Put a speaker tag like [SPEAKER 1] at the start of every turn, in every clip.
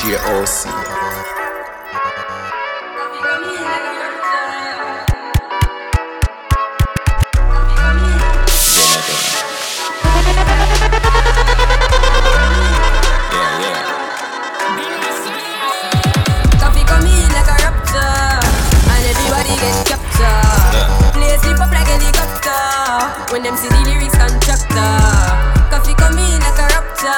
[SPEAKER 1] DJ OC.
[SPEAKER 2] When them see the lyrics constructor Koffee come in like a raptor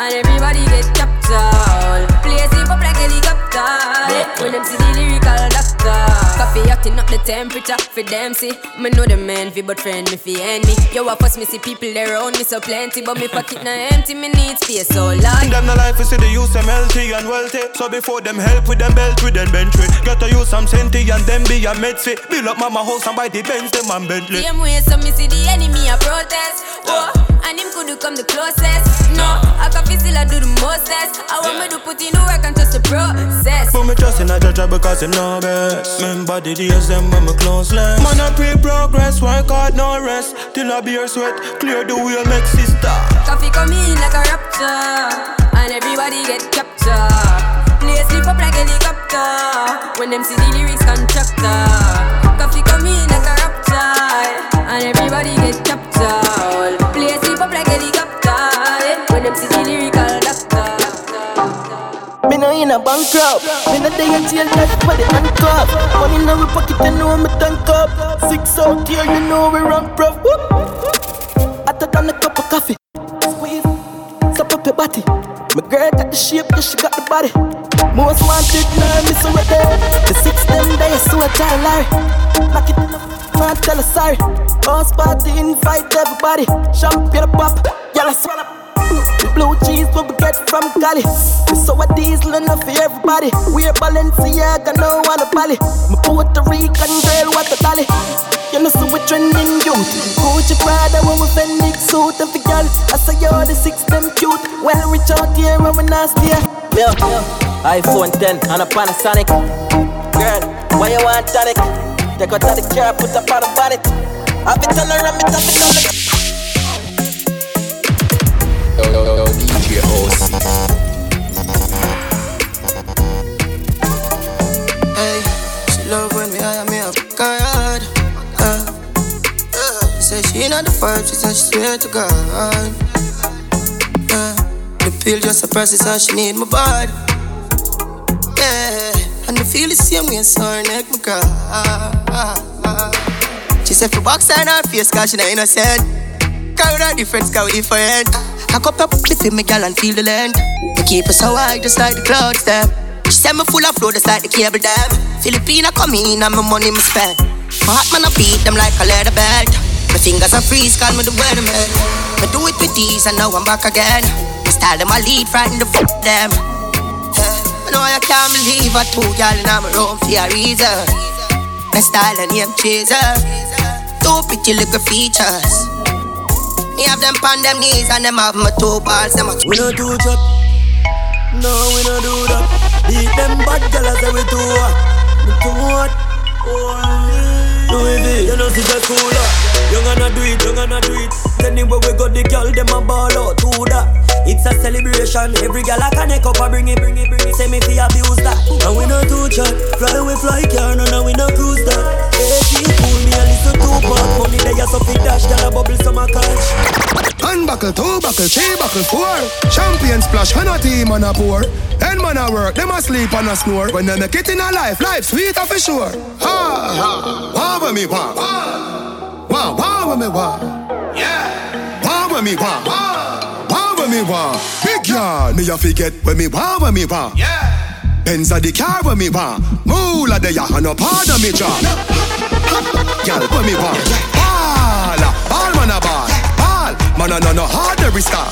[SPEAKER 2] And everybody get captured Play sleep up like helicopter. When them see the Koffee acting up the temperature for them see. Me know the man fi but friend me fi enemy Yo I fuss me see people around me so plenty But me pocket na empty me need space so large
[SPEAKER 3] Them the life is see the use them healthy and wealthy. So before them help with them belt with them bench Get to use some senti and them be a med fit Build up mama house and buy the Benz them and Bentley.
[SPEAKER 2] Same way so me see the enemy a protest. Whoa and him could come the closest. No, I can feel still I do the mostest. I want me to put in the work and trust the process.
[SPEAKER 3] But me trust in a judge because him know best. Remember the days them when me close less. Man I pray progress, work hard no rest. Till I beer sweat, clear the way make sister.
[SPEAKER 2] Koffee come in like a rapture, and everybody get captured. Play sleep up like helicopter when them see the lyrics constructor. Koffee come in like a rapture, and everybody get captured. Play sleep up like helicopter. When them see the lyrical doctor.
[SPEAKER 4] Me no in a bankrupt Me no day in jail, that's for the handcuff Money in our pocket, you know me tank up. Six out here, you know we run prof. Hotter than a cup of coffee your body. My girl got the shape, yeah she got the body. Most wanted, now me so ready The six them days, so I tell Larry Knock it in the man, tell her sorry. House party, invite everybody. Champagne pop, y'all swallow the blue cheese what we get from Cali. So a diesel enough for everybody. We're Balenciaga, no one a. My Puerto Rican girl, what a dolly. You know, so we're trending youth. Gucci Prada when we Fendi suit and for girl. I say you're the six them cute. Well, reach out here when we nasty. Yeah, iPhone 10 and a Panasonic. Girl, why you want tonic? Take out the car, put up on the bonnet. I've been telling her, I'm
[SPEAKER 5] Ah, ah. ah, process, how she need my body. Yeah, and the feel the same way, so her neck my cry. She said for box her her face, cause she not innocent. Cause we not different, cause we different. Cock up your pussy me, girl, and feel the land. We keep us so high, just like the clouds, them. She said me full of flow, just like the cable dam. Filipina come in, and my money me spend. My heart man, I beat them like a leather belt. My fingers are freeze, call me the weatherman. I do it with these, and now I'm back again. My style them, I lead, frighten the fuck them. I know I can't believe I two y'all in my room for a reason. My style and name chaser. Two pretty little features. Me have them on them knees and them have my two balls. Them a
[SPEAKER 3] We no do chop. No, we no do that. Beat them bad girl as we do what? Me do what? Louis V, you know see the cooler. You gonna do it, you gonna do it. Anywhere we go, the girl them a ball out to that. It's a celebration. Every girl I connect up, I bring it, bring it, bring it. Say me fi abuse that. And we no do chat. Fly we fly car, no, no we no cruise that. Hey, she cool me a listen to pop. Money they a so fi dash, girl a bubble some a catch.
[SPEAKER 6] One buckle, two buckle, three buckle, four. Champion splash, and a team and a pour. End man a work, them a sleep and a snore. When they make it in a life, life sweeter for sure. Ha ha, wah with me wah, wah wah with me wah. Yeah, wah with me wah, wah with me wah. Big yard, me a forget when me wah with me wah. Yeah, Benz a the car with me wah. Moolah de ya, and no part of me job. Girl, with me wah. Ball, ball man a ball. Ball, man a no no hard every star.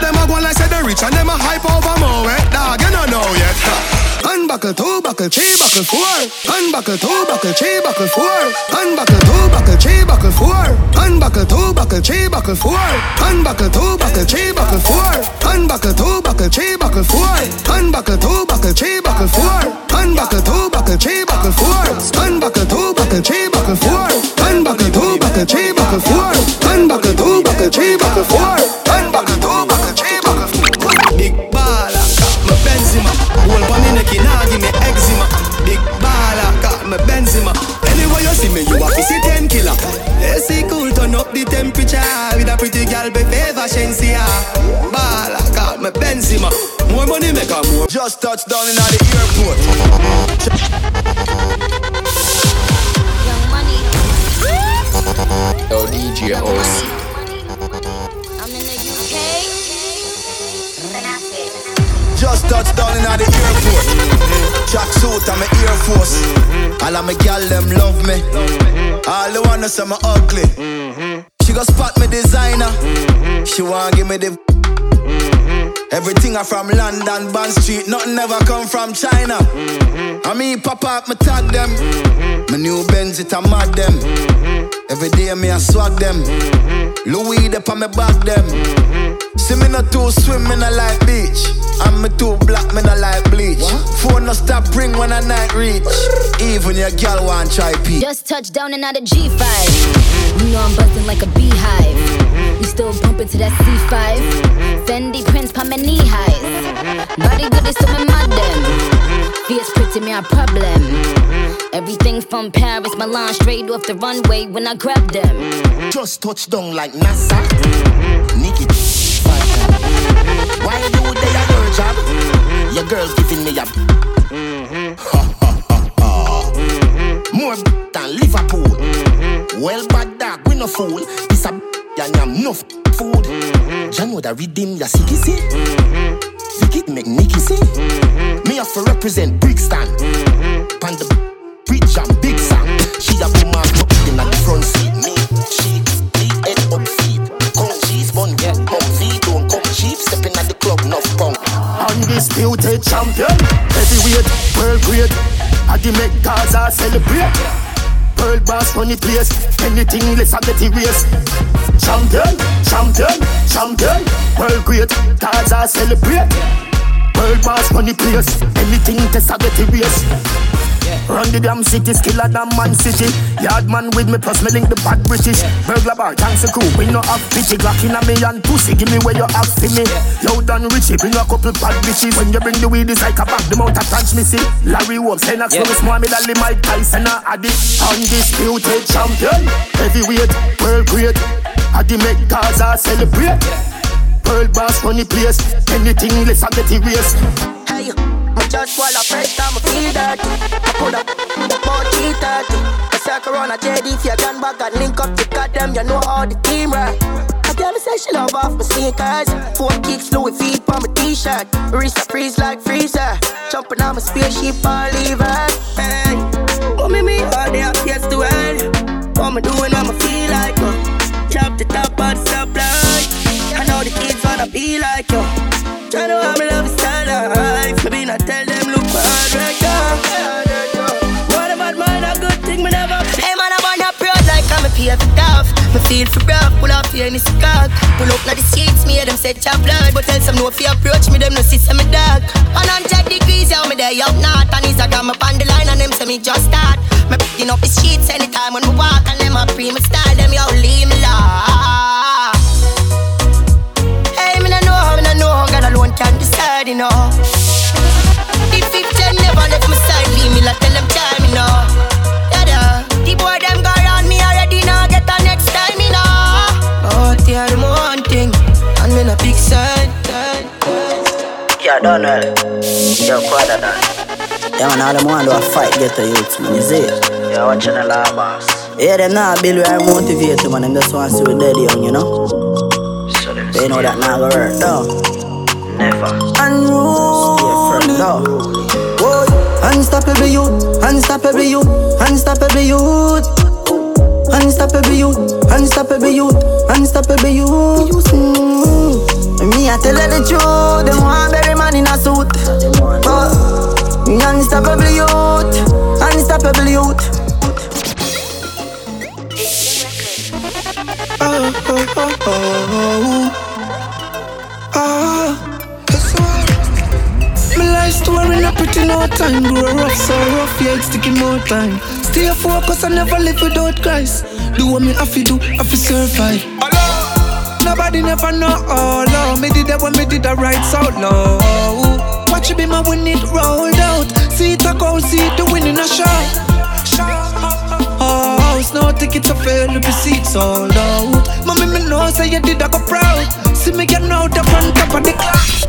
[SPEAKER 6] Them a go like say they rich and them a hype over more eh? Dog, you don't know yet. Unbuckle two buckle, three buckle four. Unbuckle two buckle, three buckle four. Unbuckle two buckle, three buckle four. Unbuckle two buckle, three buckle four. Unbuckle two buckle, three buckle four. Unbuckle two buckle, three buckle four. Unbuckle two buckle, three buckle four. Unbuckle two buckle, three buckle four. Unbuckle
[SPEAKER 7] two buckle, three buckle four. Unbuckle two buckle, three buckle four. Unbuckle two buckle, three buckle four. Be favor ah. Ball, I got my Benzema. More money make a more.
[SPEAKER 8] Just touched down in the airport.
[SPEAKER 9] Young money.
[SPEAKER 1] Yo, DJ OC.
[SPEAKER 9] I'm in the UK.
[SPEAKER 8] Just touched down in the airport. Track suit, I'm Air Force. All of my gal them love me. All the wanna say me ugly. Go spot me designer. She wanna give me the. Everything I from London, Bond Street, nothing ever come from China. I mean, pop up, me tag them. My new Benz, it a mad them. Every day me I swag them. Louis, they on me back them. See me not too swim, me not like beach. And me too black, me not like bleach. Phone no stop ring when I night reach. Even your girl want try pee.
[SPEAKER 9] Just touch down and out of G5. You know I'm buzzing like a beehive. You still bumping to that C5. Fendi Prince pa my knee highs. Body good is so me mad them. Fierce pretty me a problem. Everything from Paris, Milan, straight off the runway when I grab them.
[SPEAKER 8] Just touch down like NASA. Nikki, Why you there at your job? Your girl mm-hmm. giving me a Ha ha ha ha. More than Liverpool. Mm-hmm. Well, bad dog, we no fool. This a and I'm enough food. Jah know that redeem your sicky see. Vicky mm-hmm. make Nicky see. Me have to represent Brixton. Pan the bridge and big Sam. She a boom up in the front seat. Me, she,
[SPEAKER 4] Undisputed champion, heavyweight, world great. I the make Gaza celebrate. World boss run the place, anything less I get erased. Champion, champion, champion, world great. Gaza celebrate. World boss run the place, anything test I get erased. Run the damn city, skiller than man city. Yard man with me, plus me link the bad British. Burglar bar, thanks a crew. We no have pity. Glock in a me and pussy. Give me where you have for me. Yo, done Richie, bring a couple bad bitches. When you bring the weed, it's like a back. The mount of transmission. Larry Wolf, Senax, yeah. Louis Muhammad Ali, Mike Tyson, a addict. Undisputed champion. Heavyweight, world great. I the make Gaza celebrate. World boss run the place. Anything less I get erased.
[SPEAKER 5] Hey, me just swallow fresh time, I feel that. I put up about 330. I circle around a JD if you can back and link up to them, you know how the team right. A girl say she love off my sneakers. Four kicks, Louis feet on my t-shirt. Wrist a freeze like freezer. Jumping on my spaceship, I leave her. Hey, what me me all day, I yes to well. What me doing, I'ma feel like uh, Chop the top of the supply. I know the kids wanna be like you. Tryna have me love a for tough. Me feel for breath, pull off your any cock. Pull up now the streets, me hear them say chop blood. But tell some no you approach me, them no see some me dark. 100 degrees, yeah, me there up north. And Instagram up on the line and them say me just start. Me picking up the sheets anytime when we walk and them a pre me style. Them yo leave me laugh. Hey, me no know, me no know, God alone can decide, you know. Yeah,
[SPEAKER 10] Donald. Yo, Quadra done. Yeah, man, all them want to a fight get the youths, man, you see it? Yeah, watching the law boss. Yeah, them not build where I motivate them, man, them just want to see we dead young, you know? So them they know that not gonna work, though. Never.
[SPEAKER 4] Unruly.
[SPEAKER 10] Stay firm, though.
[SPEAKER 4] Unstoppable youth, unstoppable youth, unstoppable youth. Unstoppable youth, unstoppable youth, unstoppable youth. Mm. Me, I tell her the truth. Them want bury man in a suit. But me unstoppable youth, unstoppable youth. Oh, oh, oh, oh, oh. Ah. ah, ah, ah My life story not pretty no time Grow rough, so rough, yeah, it's taking more time Stay focused, I never live without Christ Do what me have to do, have to survive Nobody never know, oh, Me did that when me did the right so low Watch it be my when it rolled out See it a go, see it the winning a shot Oh, it's no ticket to fail, to be seats
[SPEAKER 11] sold out. Mommy, me know say you did a go proud. See me getting out the front top of the class.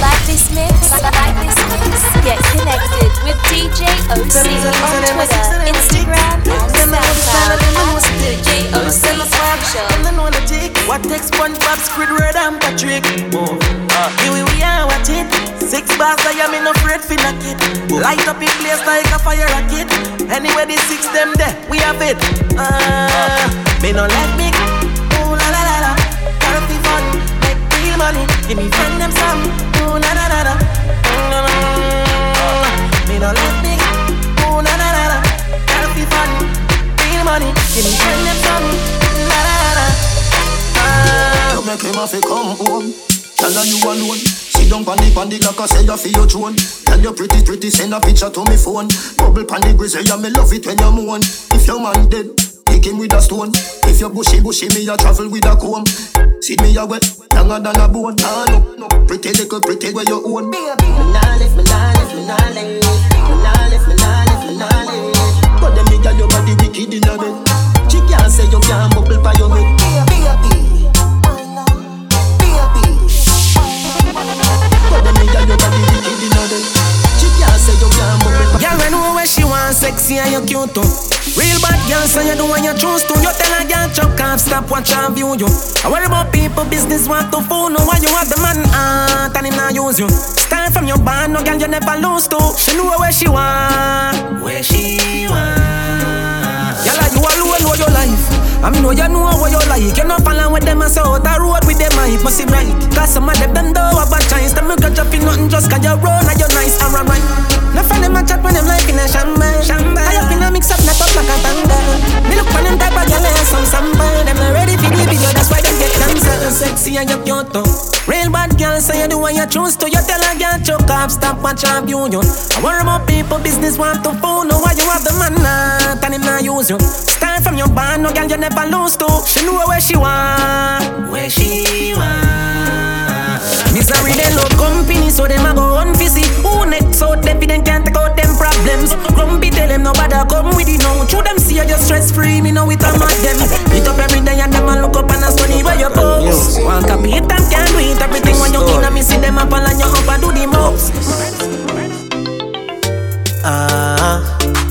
[SPEAKER 12] Like this mix, like this mix. Get connected with DJ OC on Twitter, Instagram, and SoundCloud. DJ OC Official.
[SPEAKER 11] What takes SpongeBob, Squidward, and Patrick? Oh, uh, here we are, watch it. Six bars, I am in afraid for knock it. Light up in place like a fire rocket. Anyway, the six them there, we have it. Uh, me no let me. Ooh la la la la. Gotta be fun, money. Give me friend them some. Ooh la la la la. Mm, Me no let me. Ooh la la la la. Gotta be fun, real money. Give me friend them some. La la la la. Ah.
[SPEAKER 13] You make him have to come home. Tell her you alone. Sit down pon the pon the like I say you feel your throne. Tell you pretty pretty send a picture to me phone. Bubble pon the grizzly yeah me love it when you moan. If your man dead, take him with a stone. If you bushy bushy me a travel with a comb. See me a wet, younger than a bone. Ah no no, pretty little pretty where you own.
[SPEAKER 11] Me nah left, me nah left, me nah left. Me nah left, me nah left, me nah left.
[SPEAKER 13] But them me your body wicked in a bed. She can't say you can't bubble by your head. But them me your body wicked in a bed. Can't say you can't by
[SPEAKER 11] Girl, I know where she want sexy and you cute too. Real bad girl, so you do what you choose to. You tell a girl chop off, stop watch and view you. I worry about people, business want to fool. No, why you have the man heart and him not use you. Start from your band, no girl you never lose to. She know where she want, where she want. Your life. I mean, know you know what you like. You not follow with them and say oh, the road with them, I must see right. Cause some of them don't know about chance. Them you got you feel nothing just cause you run and you're nice and right. No friend them a chat when them life in a shambal. Shambal. I up in a mix up, not up like a tangle. Me look on them type of girl and some samba. Them not ready for the video, that's why them get themselves sexy and you cute. Real bad girl, say you do what you choose to. You tell a girl choke off, stop watch view you. I worry about people, business want to phone. No, why you have the man not and him not use you. Start from your band, no girl you never lose to. She know where she want, where she want. Misery they love company, so them a go on fizzy. Who next out them, them can't take out them problems. Grumpy tell them nobody come with it now. True them see you just stress free, me know it a mad them. Hit up every day and them a look up and ask money where you post. One copy it and can't do it. Everything when you in a me see them up and you up and do the most.
[SPEAKER 14] Ah,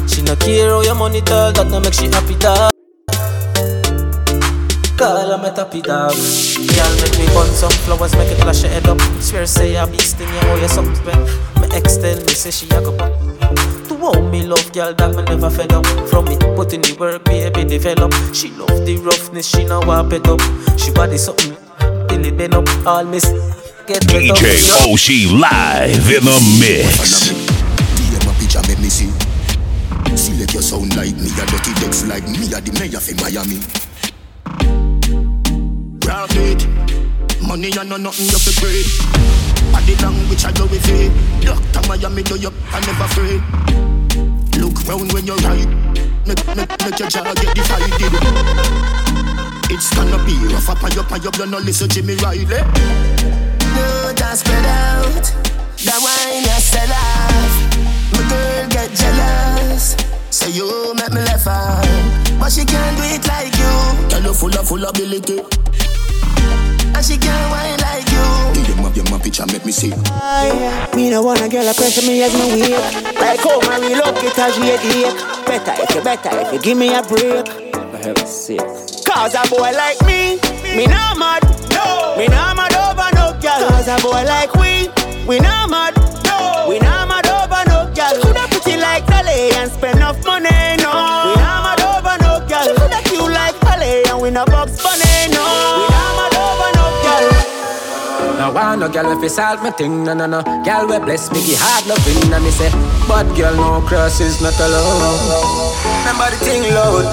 [SPEAKER 14] she no care how your money tall, that no make she happy dog. Call her me tappy dog. Girl make me burn some flowers, make it flash your head up. Swear say I beast in you, how you something spend. Me ex tell me say she a go back. To how me love girl that me never fed up. From me put in the work, baby develop. She love the roughness, she now want it up. She body something, till it bend up. All miss get wet up.
[SPEAKER 15] DJ OC live in the mix.
[SPEAKER 13] DM a picture make me see. Select your sound like me, a dirty decks like me, a the mayor for Miami. Profit, money and no nothing you fi grade. A the language I do with it. Doctor Miami do you, I never afraid. Look round when you're right. Make, make, make your jaw get divided. It's gonna be rough up and up and up, you no listen Jimmy Riley.
[SPEAKER 11] No, just spread out. The wine you sell off. My girl get jealous.
[SPEAKER 13] Say you make me laugh out,
[SPEAKER 11] but she can't do it like you.
[SPEAKER 13] Girl you full of full ability.
[SPEAKER 11] And she can't wine like you.
[SPEAKER 13] Give them up your my picture, make me see.
[SPEAKER 16] Me no wanna girl a pressure me as my weak. Like how my real up it as she a dick. Better if you better if you give me a break. For heaven's sake. Cause a boy like me, me not mad. No. Me not mad over no girl. Cause a boy like we, we not mad. No. We not mad over no girl. She coulda pretty like Dolly and spend enough money. No
[SPEAKER 14] want no girl if you solve me thing, no no no. Girl we bless me, give hard loving, and me say, but girl no cross is not alone. Remember the thing loud.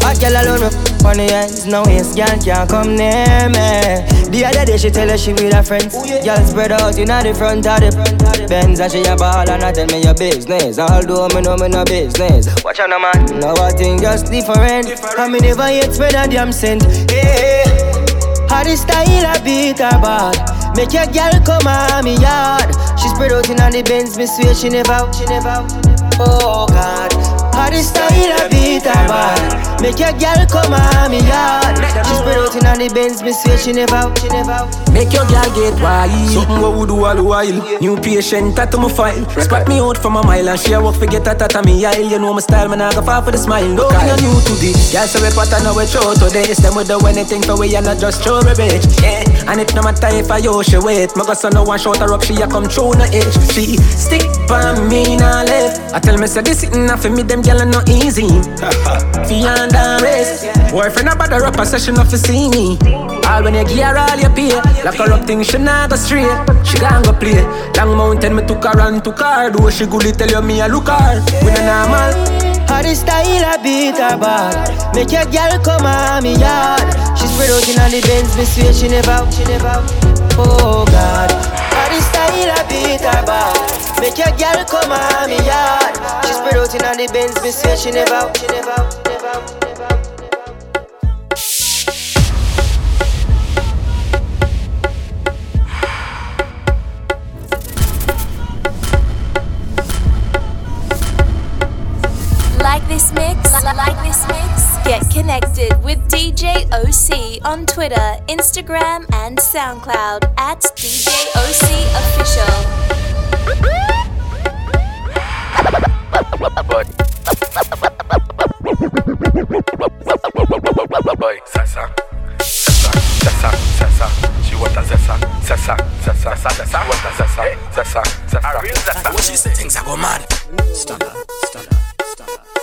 [SPEAKER 16] Hot girl alone the ends, no waste girl can't come near me. The other day she tell her she with her friends. Oh, girl spread out in the front of the Benz and she a ball and I tell me your business. Although me know me no business. Watch out, no man. Now I think just different. I me never yet spread a damn cent. Hey, how the style a beat bad. Make your girl come on me yard. She spread out in the Benz, me swear she never, she never. Oh God. How the style a beat a bad Make your girl come on me yard She spread out in on the Benz, me swear she never out, she never
[SPEAKER 11] Make your girl get wild. Something what we do all the while. New patient tattoo my file. Spot me out from a mile and share work forget a tattoo me aisle. You know my style, man. I go far for the smile. No, I'm not new to this. Girl, so we pattern now we throw to this. Them we do anything for we and not just show a bitch. Yeah. And it no matter if I yo she wait. My son no one shot her up, she a come through no edge. She stick by me now left. I tell me say this sitting for me, them gyal no easy. Fi under race. Boyfriend a bother up a session of to see me. All when you gear all you pay. Like her up thing she not go straight. She gon' go play. Long mountain me took her and took her. Do she good tell you me a look her. We no normal.
[SPEAKER 16] How the style a beat a bad Make your girl come on me yard. She spread out in on the Benz, me swear she never she never. Oh God. How the style a beat a bad Make your girl come on me yard. She spread out in on the Benz, me swear she never she never never never
[SPEAKER 12] Like this mix? Like this mix? Get connected with DJ OC on Twitter, Instagram, and SoundCloud at DJ OC Official.
[SPEAKER 17] Boy, Sasa, Sasa, Sasa, Sasa. She want a Sasa, Sasa, Sasa, Sasa, Sasa. Want a Sasa, Sasa, Sasa. Real Sasa. What she say? Things I go mad. Stunner, stunner,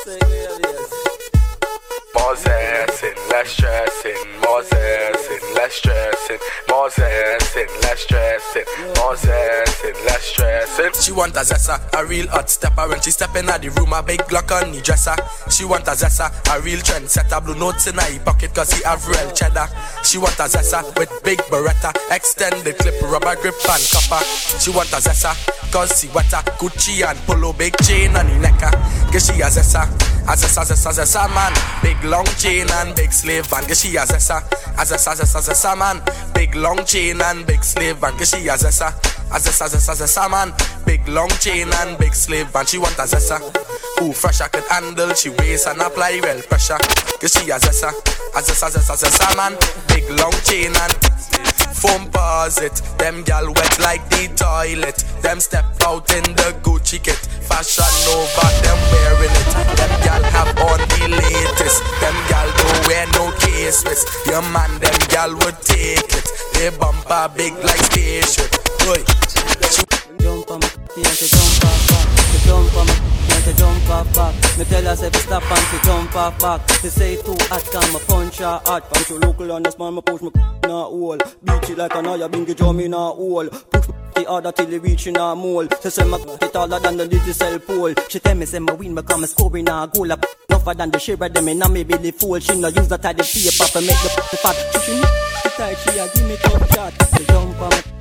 [SPEAKER 17] say it is. Possessing, less stressing, possessing, less stressing, possessing, less stressing, possessing, less stressing. She want a zessa, a real hot stepper. When she step in at the room, a big Glock on the dresser. She want a zessa, a real trendsetter. Blue notes in her pocket cause he have real cheddar. She want a zessa with big beretta, extended clip, rubber grip and copper. She want a zessa cause she wetter, Gucci and polo, big chain on the necker. Uh. Cause she a zessa, a zessa, zessa, zessa man. Big long chain and big slave van. Cause she a zessa, a zessa, zessa, zessa man. Big long chain and big slave van. Cause she a zessa, a zessa, zessa, zessa man. Big long chain and big slave van. She want a zessa. Who fresh I could handle, she waist and apply well pressure. Cause she a zessa, a zessa, zessa, zessa man. Big long chain and foam it. Them gal wet like the toilet. Them step out in the Gucci kit. Fashion over, them wearing it. Them gal have on the latest. Them gal don't wear no with. Your man, them gal would take it. They bumper big like spaceship. Boy.
[SPEAKER 18] Jump on me, jump back. She jump on me, she and she jump off back. Me tell her say stop and she jump off back. She say too hot, can me punch her hot. Punch her local on the small, me push me in a hole. Beat it like an aya, bingy drum in a hole. Push the harder till it reach in a mole. She say me it taller than the little cell pole. She tell me say me win, me come and score in a goal. Up Tougher than the share of them in a me belly full. She no use that the paper to make the the fat. She me the tight, she a give me tough shot. She jump on.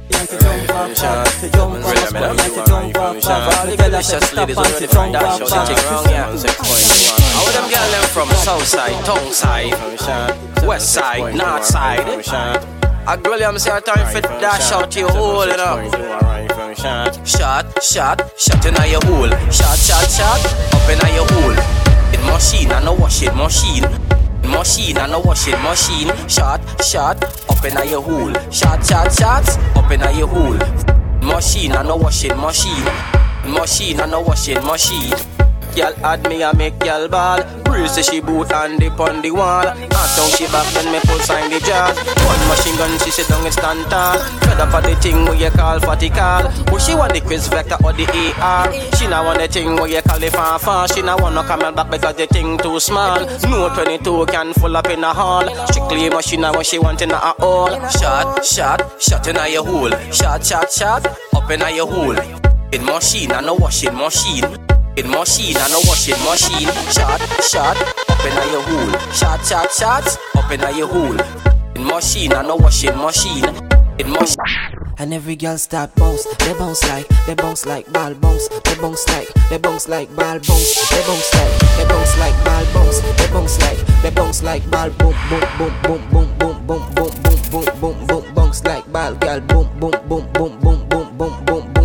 [SPEAKER 19] How them girl them from south side, town side, west side, north side? I girl them say time for dash out your hole, you know shot, shot, shot inna your hole. Shot, shot, shot, up inna your hole. It machine, I no wash it machine. Machine and a washing machine. Shot, shot, up in your hole. Shot, shot, shot, up in your hole. Machine and a washing machine. Machine and a washing machine. Girl add me a make girl ball. Breeze say she boot and dip on the wall. Ask down she back then me pull sign the jazz. One machine gun she sit down and stand tall. Up for the thing where you call fatty call But she want the Kriss Vector or the AR She not want the thing where you call the fanfare She not want no camel back because the thing too small. No 22 can full up in a hall. Strictly machine what she want in a all Shot, shot, shot in a your hole. Shot, shot, shot, up in a your hole. In machine and a washing machine in machine and a washing machine. Shot, shot, up in your hole. Shot, shot, shot, up in your hole. In machine and a washing machine. In machine.
[SPEAKER 18] And every girl start bounce, they bounce like, they bounce like ball bounce, they bounce like, they bounce like ball bounce, they bounce like, they bounce like ball bounce, they bounce like, they bounce like ball boom boom boom boom boom boom boom boom boom boom boom boom bounce like ball girl boom boom boom boom boom boom boom boom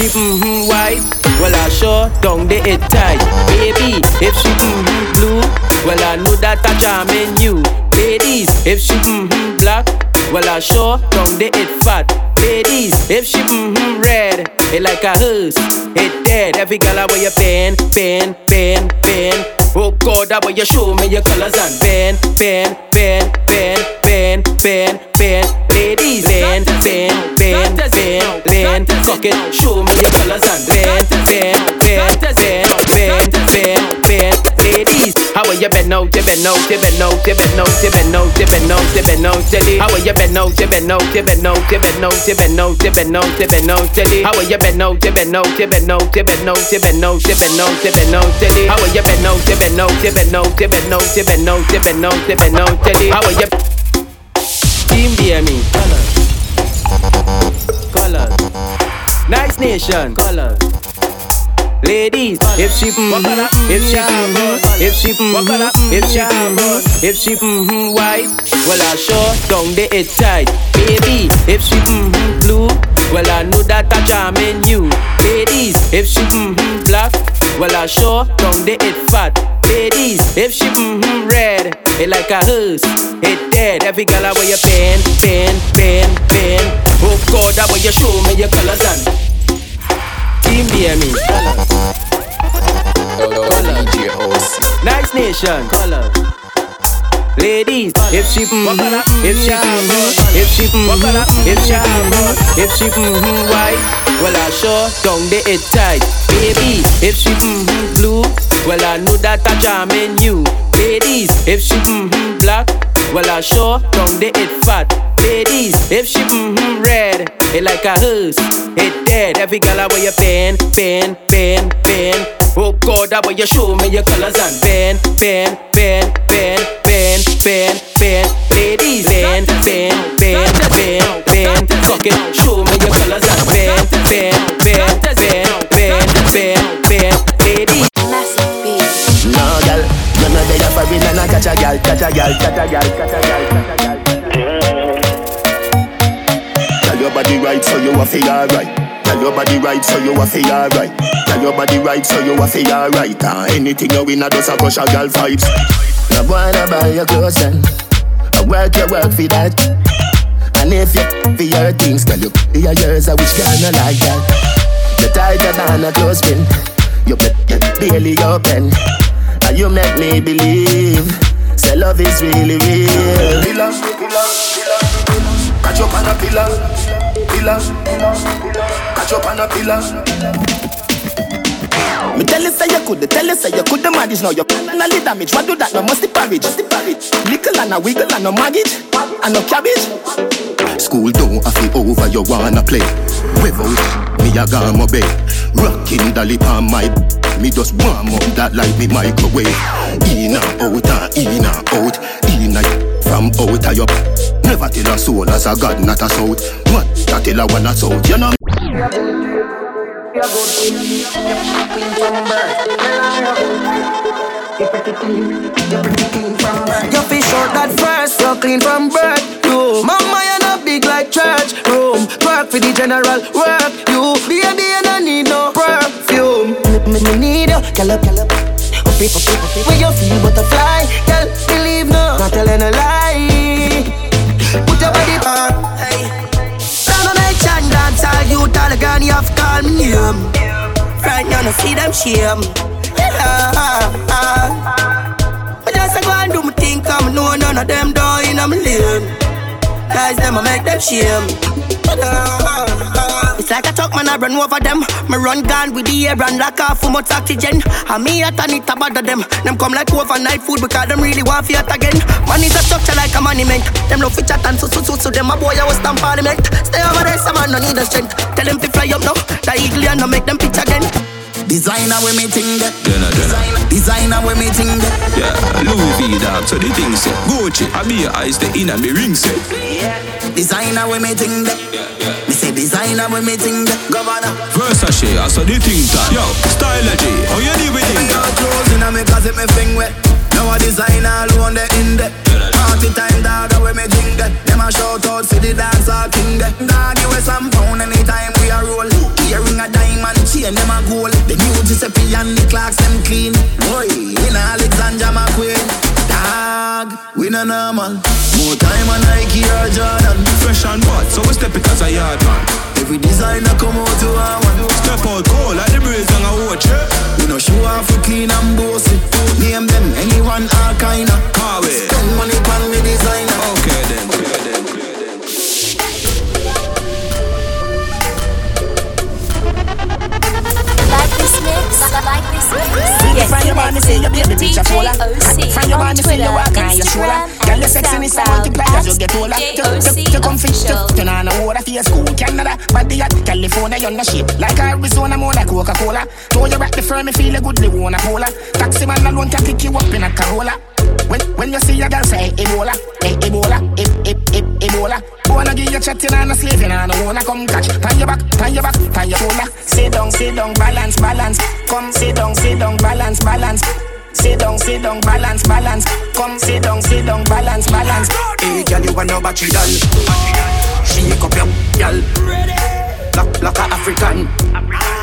[SPEAKER 20] she mm-hmm, white, well I sure don't they it tight. Baby, if she mm-hmm, blue, well I know that I charming you. Ladies, if she mm-hmm, black, well I sure don't they it fat. Ladies, if she mm-hmm, red, it like a hearse, it dead. Every girl where you pen, pen, pen, pen. Oh God, that way you show me your colors and pen, pen, pen, pen, pen, pen, pen. Ladies, pen, pen, pen, pen. It, show me your colors and pen, pen, pen, pen, pen, pen, pen. Ladies, how are you been out, you been out, you been out, you been out, you been out, you been out, you been out? How are you been out, you been out, you been out, you been out, you been out, you been out, you been out? How are you been out, you been out, you been out, you been out, you been out, you been out, you been out? How are you been out, you been out, you been out, you been out, you been out, you been out, you been out? How are you? Team BME, colors, colors. Nice nation, colors. Ladies, if she mm-hmm, if she mm-hmm, if she mm-hmm, if she mm-hmm, if she mm-hmm, white, well I sure don't they it tight. Baby, if she mm-hmm, blue, well I know that I charming you. Ladies, if she mm-hmm, black, well I sure don't they it fat. Ladies, if she mm-hmm, red, it like a hearse, it dead. Every girl I wear your pen, pen, pen, pen. Oh God, that way you show me your colors and Team BME, colors.
[SPEAKER 1] OC.
[SPEAKER 20] Nice nation, colors. Ladies, if she mm-hmm, if she mm-hmm, if she mm-hmm, if she mm-hmm, if she mm-hmm, white, well I sure don't they it tight. Baby, if she mm-hmm, blue, well I know that I'm charming you. Ladies, if she mm-hmm, black, well I sure don't they it fat. Ladies, if she mm-hmm, red, it like a hearse, it dead. Every girl I wear your pen, pen, pen, pen. Oh God, that way you show me your colors and pen, pen, pen, pen, pen, pen, pen. Ladies, pen, pen, pen, pen, pen. Cock it, show me your colors and pen, pen, pen, pen, pen, pen, pen. Ladies.
[SPEAKER 5] No, know they are foreign and I catch a girl, catch a girl, catch a girl, catch a girl, catch a girl. Tell your body right, so you a feel alright. Tell your body right, so you a feel alright. Tell your body right, so you a feel alright. Uh, anything you win, I just a crush a girl vibes. No boy, no buy your clothes then. I work your work for that. And if you for your things, girl, you be a yours, I wish girl no like that. The tighter than a clothespin, you bet barely open. And you make me believe, say love is really real.
[SPEAKER 13] Pillar, pillar, pillar. Catch up on a pillar, pillar. Catch up on a pillar.
[SPEAKER 5] Me tell you say you could, tell you say you could the manage now. You finally damage. What do that? No musty porridge, musty porridge. Nickel and a wiggle and no mortgage and no cabbage.
[SPEAKER 13] School don't have it over, you wanna play. Without me, I got my bed. Rocking the lip on my me just warm up that like me microwave. In and out and in and out, in and from out of your. Never tell a soul as a god, not a south. What? I tell a one a south, you know.
[SPEAKER 5] You feel short that first, you clean from birth. You, mama, you're not big like church room. Work for the general work. You, baby, you don't need no perfume. Me, me need you, girl. Up, up, up, up, up. When you feel butterfly, girl, believe no, not telling a lie. Put your body on. Hey. On my chan dance, all you tell again, you have to call me name. Right now, no see them shame. Ah, ah, ah. I just a go and do my thing, come know none of them down in my lane. Guys, them I make them shame. It's like a truck man, I run over them. Me run gun with the air and lock off for much oxygen. And me at and it a bother them. Them come like overnight food because them really want fiat again. Man is a structure like a monument. Them love fi chat and so so so so them a boy I was stand parliament. Stay over there, some man no need a strength. Tell them fi fly up now. The eagle and no make them pitch again.
[SPEAKER 8] Designer with me ting that.
[SPEAKER 3] Then I.
[SPEAKER 8] Designer with me ting that.
[SPEAKER 3] Yeah, Louis V dog, so the thing say Gucci, I be your eyes, the inner me ring say
[SPEAKER 8] Designer with me ting that. Me say designer with me ting that. Governor.
[SPEAKER 3] Versace, I saw the thing that Yo, stylegy, how you deal with
[SPEAKER 8] Me
[SPEAKER 3] thing
[SPEAKER 8] got clothes in me closet, me fing wet. Now a designer alone the in there. Party time dog, when me drink that. Them a shout out for the dance all king that. Dog, you wear some pound anytime we a roll. Earring a diamond, chain them a gold. The new Giuseppe and the clocks them clean. Boy, in Alexander McQueen. Dog, we no normal. More time on Nike or Jordan.
[SPEAKER 3] Fresh and what, so we step it as a yard man
[SPEAKER 8] Every designer come out to our one.
[SPEAKER 3] Step out cold like the breeze and a watch it
[SPEAKER 8] We no show off we clean and bossy. Name them anyone all kinda.
[SPEAKER 3] Carway
[SPEAKER 8] Spend money on me designer.
[SPEAKER 3] Okay then, clear then
[SPEAKER 12] mix, like this mix.
[SPEAKER 21] From your body, say your
[SPEAKER 12] connected
[SPEAKER 21] bitch a
[SPEAKER 12] with
[SPEAKER 21] fuller. From your body, say you walk on your shoulder. Girl, your sexiness
[SPEAKER 12] SoundCloud
[SPEAKER 21] multiply as you get older. You, you, you come fit, you, you know no water for your school, Canada. Body at California, you're no shape. Like Arizona, more like Coca-Cola. Throw you back the firm, me feel a good, they wanna polar. Taxi man alone can pick you up in a Corolla. When, when you see a girl say Ebola, eh, Ebola, eh, eh, eh, Ebola. Wanna give you chatting and a slave, and I don't wanna come catch. Pan your back, pan your back, pan your shoulder. Sit down, sit down, balance, balance. Come, sit down, sit down, balance, balance. Sit down, sit down, balance, balance. Come, sit down, sit down, balance, balance.
[SPEAKER 22] Hey, girl, you want no battery doll. Shake up your girl. Like, like a African.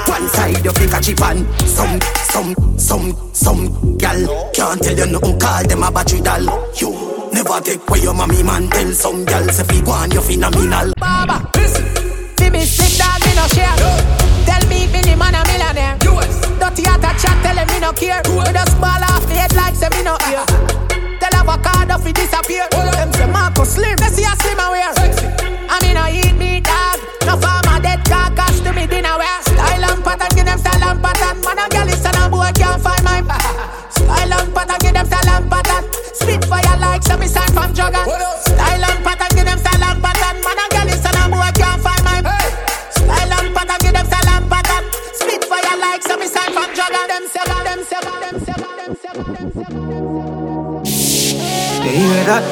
[SPEAKER 22] One side pick a chip. Some, some, some, some girl can't tell you nothing. Call them a battery doll. You never take away your mommy man. Tell some girl say fi go on you phenomenal.
[SPEAKER 21] Baba, listen. See me sick dog, me no share. Tell me me man a millionaire.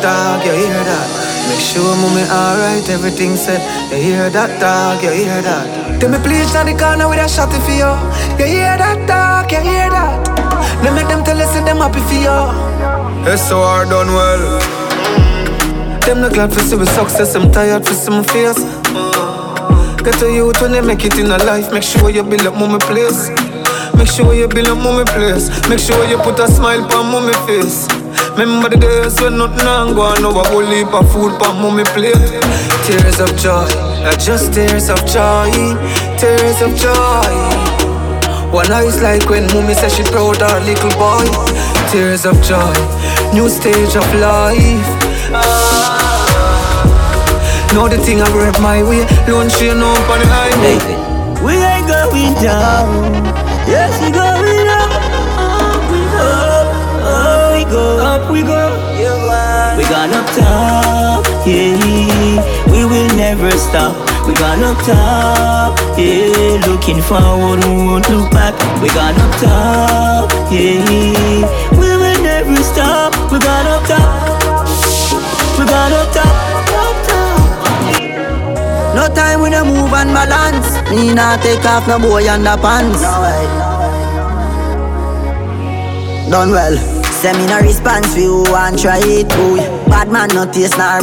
[SPEAKER 21] Dog,
[SPEAKER 23] you hear that? Make sure mommy alright, everything set. You hear that dog, you hear that? Tell me please down the corner with a shot for you. You hear that dog, you hear that? They make them tell us them happy for you. SOR done well. Them not glad for see we success, I'm tired for my face. Get to youth when they make it in a life. Make sure you build up mommy place. Make sure you build up mommy place. Make sure you put a smile on mommy face Remember the days when nothing on go on Now a whole heap of food on mommy plate. Tears of joy, just tears of joy Tears of joy. One eyes like when mommy says she proud her little boy. Tears of joy, new stage of life. Ah. Know the thing I grab my way Don't you know on the highway.
[SPEAKER 5] We ain't going down. Yes, we going go. Up we go. We gone up top. Yeah. We will never stop. We gone up top. Yeah. Looking forward, we won't look back. We gone up top. Yeah. We will never stop. We gone up top. We gone up top. Up top.
[SPEAKER 10] No time we no move and balance. Me not take off no boy underpants. Done well. Send me no response for you and try it, boy. Bad man no taste nor.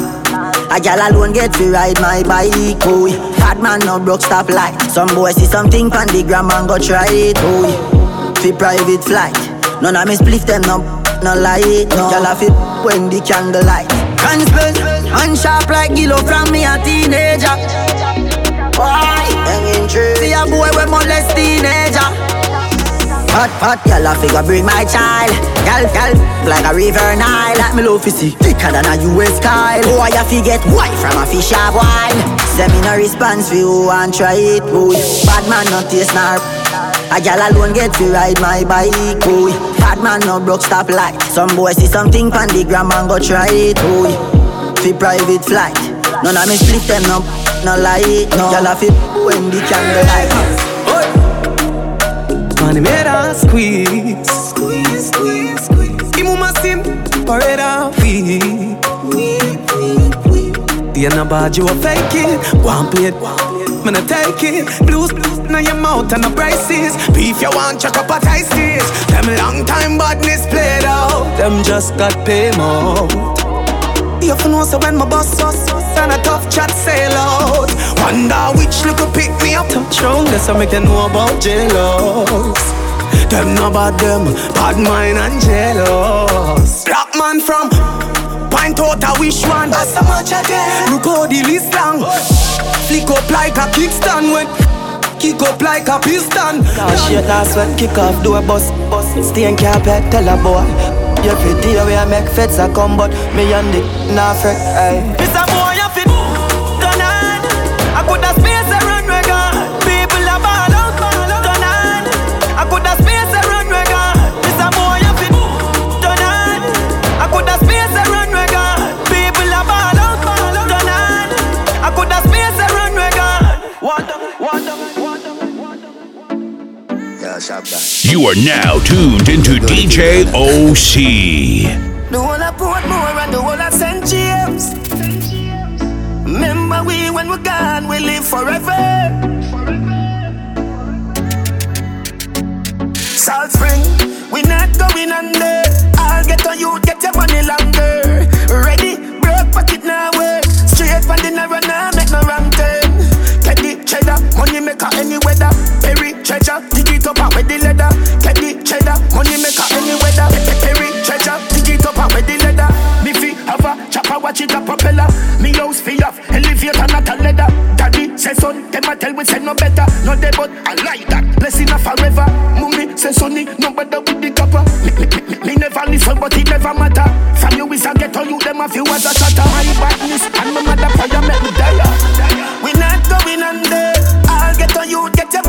[SPEAKER 10] A gal alone get to ride my bike, boy. Bad man no broke stop light. Some boy see something pan the gram and go try it, boy. Fi private flight. None of me spliff them no, no lie. No. Gal a fi when the candle light. Can spend and sharp like Gillo from me a teenager. Why? See a boy we molest teenager. Hot, hot, girl, I figure bring my child. Girl, girl, like a river Nile. Like me love see thicker than a US Kyle. Boy, I forget white from a fish of wine. Send me no response for you and try it, boy. Bad man not taste nor. A gal alone get to ride my bike, boy. Bad man no broke stop light. Some boy see something pan the gram and go try it, boy. Fi private flight. None of me split them no, no lie. No, gal a fi when the candle light.
[SPEAKER 24] Her squeeze. Squeeze, squeeze, squeeze. Imu masim, parade and weep. Weep, weep, weep. The end about you a fake it, one plate. Man, I take it. Blues, blues, now your mouth and the prices. Beef, you want, check up a this. Them long time badness played out. Them just got pay more. You know so when my boss us and a tough chat sail out. Wonder which little pick me up. Touch round, that's how make them know about jealous. Them know about them, bad mind and jealous. Black man from Pint out a wish one. That's so much again. Look how the list long. Flick up like a kickstand when kick up like a piston.
[SPEAKER 25] Cause shit ass sweat kick off do a bus bus. Stay in carpet tell a boy. Every day we a make feds a come but me and the nah fret. Aye.
[SPEAKER 24] Mr. Boy, you fit turn on. I could have space a run we gone. People a ball out, turn on. I could have space a run we gone. Mr. Boy, you fit turn on. I could have space a run we gone. People a ball out, turn on. I could have space a run we gone. Water, water,
[SPEAKER 8] Yeah, shop that.
[SPEAKER 15] You are now tuned into DJ OC.
[SPEAKER 4] The and the. Remember we when we're gone, we live forever. Salt Spring, we not going under. I'll get on you, get your money longer. Ready, broke now. Straight from the narrow now, make no wrong turn. The cheddar, money maker any weather. Perry treasure, dig it up and with the leather. A chopper, watch it a propeller. Me house fi off, elevator not a leather. Daddy say son, them a tell we say no better. No they but I like that. Blessing a forever. Mummy say sonny, no better with the copper. Me, me, me, me never listen, but it never matter. From you is a ghetto, you them a few as a chatter. My badness and my mother fire make me die. We not going under. I'll get on you, get your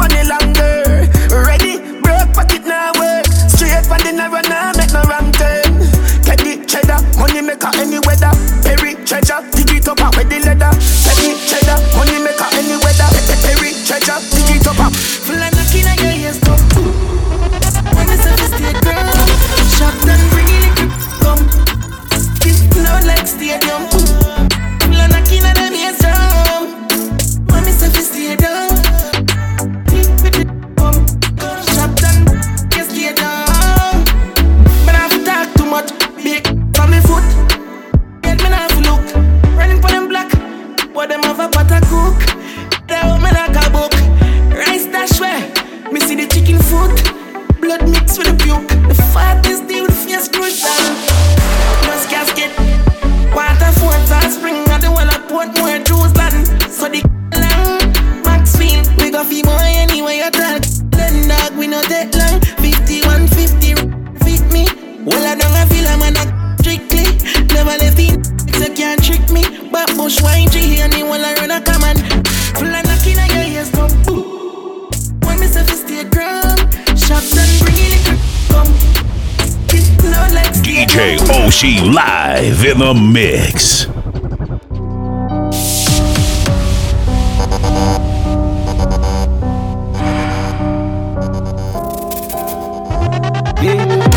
[SPEAKER 4] in the
[SPEAKER 15] mix.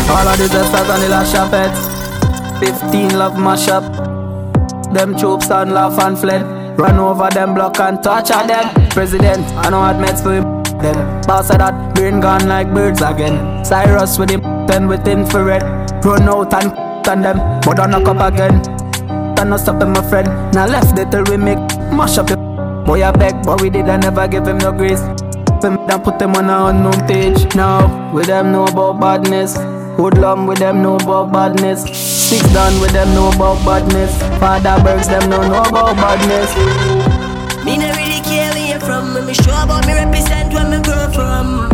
[SPEAKER 26] All of the jesters and the shopettes 15 love mash up Them troops and laugh and fled. Run over them block and torture them. President, I know admits for him. Them boss of that brain gone like birds again. Cyrus with him pen with infrared. Run out and on them But don't knock up again no stop him my friend Now left it till we make mash up your Boy I beg but we did I never give him no grace them and put them on a unknown page now. With them know about badness. Hoodlum with them know about badness. Six down with them know about badness. Father Bergs them know know about badness.
[SPEAKER 5] Me no really care where you from. Me sure about me represent where me grow from.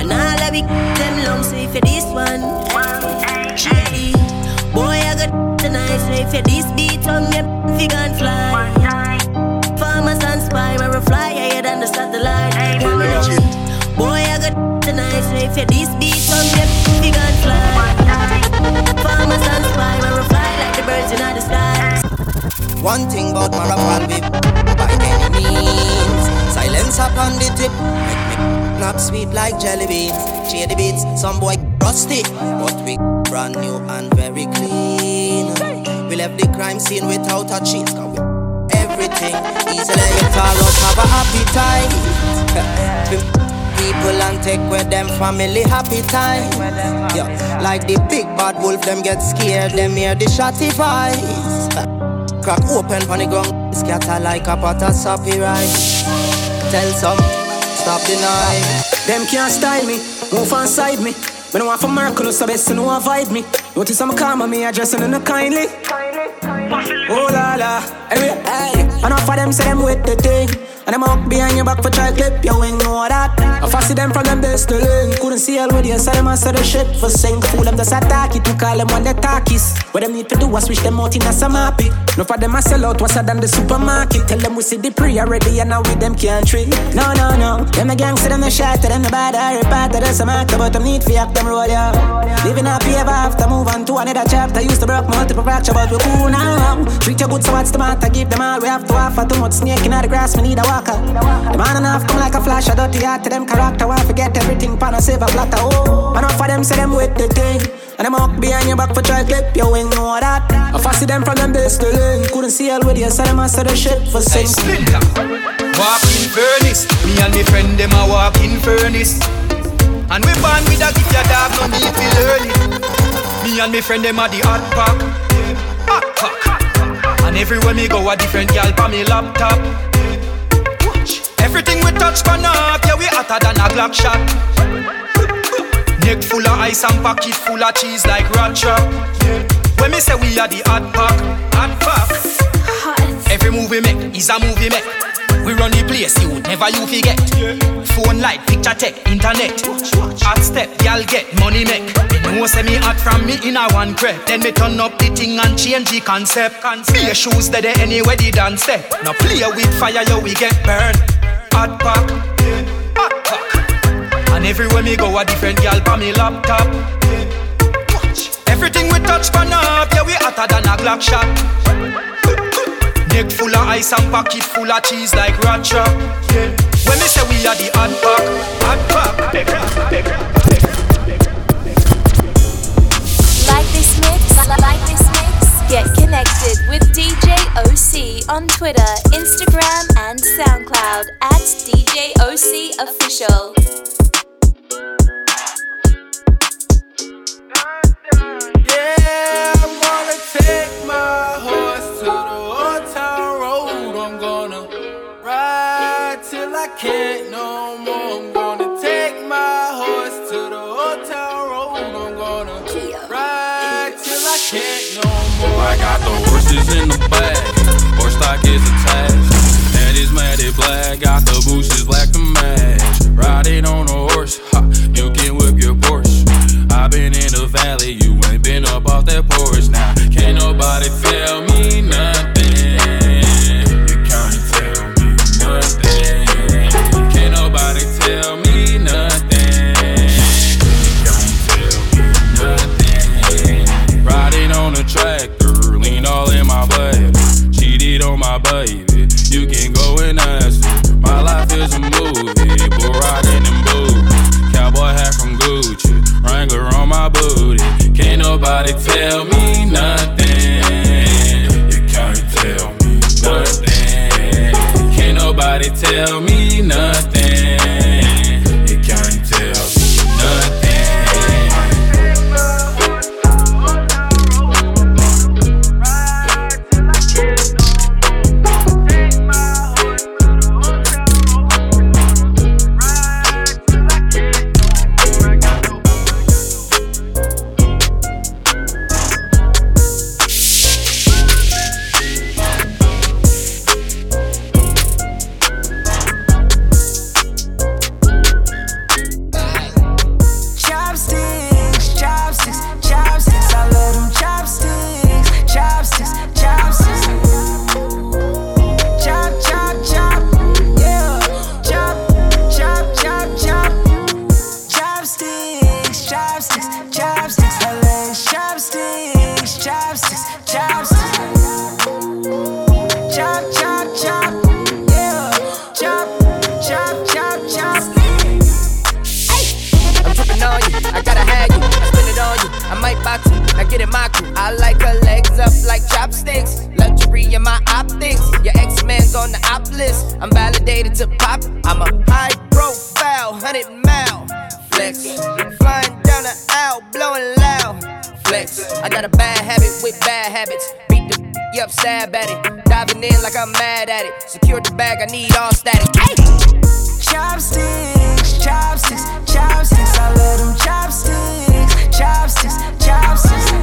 [SPEAKER 5] And all of it them long if you this one, got tonight so if you this beat on me, figure and fly. Farmers and spy, me fly higher than the satellite. Boy I got tonight so if you this beat on me, figure and fly. Farmers and spy, me fly like the birds in the sky.
[SPEAKER 16] One thing about marathon whip by any means. Silence upon the tip. Make me
[SPEAKER 27] snap sweet like jelly beans. Shady beats, some boy rusty, but we brand new and very clean. We left the crime scene without a cheat, cause everything easily. You call us have a happy time. People and take with them family happy time. Yeah, like the big bad wolf, them get scared, them hear the shotty voice. Crack open pon the ground, scatter like a pot of soppy rice. Tell some, stop the.
[SPEAKER 11] Them can't style me, move on side me. Me no want for miracle, so best know avoid me. Notice I'm calm on me, addressing in a kindly. Oh la la, eh, eh. anyway, hey. Enough of them say them with the thing. And them up behind your back for try clip, you ain't know that. I fancy them from them best to link. Couldn't see all with you, so them answer the shit for sing. Fool them just attack it, to call them when they talkies. What them need to do is switch them out in a happy. No for them I sell out, what's than the supermarket. Tell them we see the pre already, and now with them can't treat. No, no, no. Them a gangster, them a shot, them the bad, I repart, that's a matter, but them need for them roll, yeah. Living happy ever after, move on to another chapter. Used to broke multiple fracture, but we cool now. Treat you good, so what's the matter? Give them all we have to offer. Too much snake in the grass, we need a walker. The man enough come like a flash, a dirty heart to them character. Why forget everything, pan a save a platter. Oh, enough of them say them with the thing. And them up behind your back for try clip, you ain't know that. I fancy them from them best to link. Couldn't see all with you, so them answer the shit for sing.
[SPEAKER 28] Walk in furnace, me and me friend them a walk in furnace. And we born with a gift your dog no need to learn it. Me and me friend them a the hot pack, hot pack. And everywhere me go a different gal pa me laptop. Everything we touch pan up, yeah we hotter than a Glock shot. Neck full of ice and pocket full of cheese like rat trap. When me say we are the hot pack, hot pack. Every move we make is a movie make. We run the place, you never you forget. Phone light, picture tech, internet. Hot step, y'all get money make. No say me hot from me in a one crep. Then me turn up the thing and change the concept. Be your shoes that they anywhere the dance step. Now play with fire, yo we get burned. Hot pack, hot pack. And everywhere me go a different girl pa me laptop. Watch. Everything we touch pan up, yeah we hotter than a Glock shot. Neck full of ice and pocket full of cheese like rat trap. Yeah. When me say we are the hot pack, hot pack.
[SPEAKER 12] Like connected with DJ OC on Twitter, Instagram, and SoundCloud at DJ OC Official.
[SPEAKER 28] Yeah, I'm gonna take my horse to the old town road. I'm gonna ride till I can't no more. I'm gonna take my horse to the old town road. I'm gonna ride till I can't no more.
[SPEAKER 29] I got the horses in the back, horse stock is attached. Head is matted black, got the bushes black to match. Riding on a horse, ha, you can whip your Porsche. i been in the valley, you ain't been up off that porch. Now, can't nobody tell me
[SPEAKER 16] get in my crew. I like her legs up like chopsticks. Luxury in my optics. Your ex man's on the op list. I'm validated to pop. I'm a high profile, 100 mile flex. Flying down the aisle, blowing loud flex. I got a bad habit with bad habits. Beat the up, sad at it. Diving in like I'm mad at it. Secure the bag, I need all static.
[SPEAKER 4] Chopsticks, chopsticks, chopsticks. I love them chopsticks, chopsticks, chopsticks.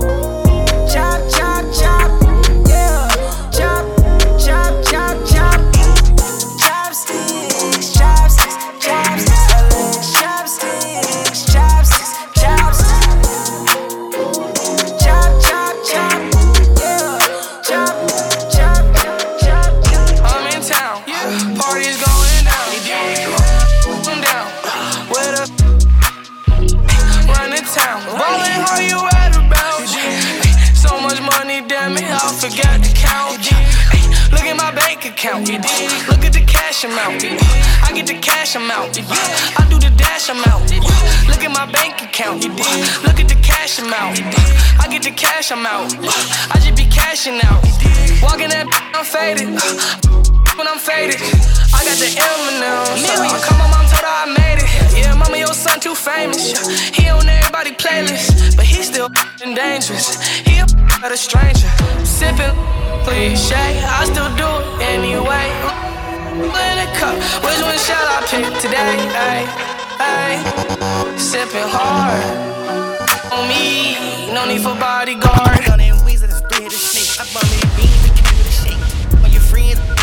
[SPEAKER 4] Chop,
[SPEAKER 30] account. Look at the cash amount. I get the cash amount. I do the dash amount. Look at my bank account. Look at the cash amount. I get the cash amount. I just be cashing out. Walking that, I'm faded. When I'm faded, I got the Eminem. I call my mom, told her I made it. Yeah, mama, your son too famous. He on everybody playlist, but he still dangerous. He a a stranger. Sipping cliche, I still do it anyway. In a cup, which one shall I pick today? Ay, ay. Sipping hard on me, no need for bodyguard.
[SPEAKER 31] Wheels of the spread of snake.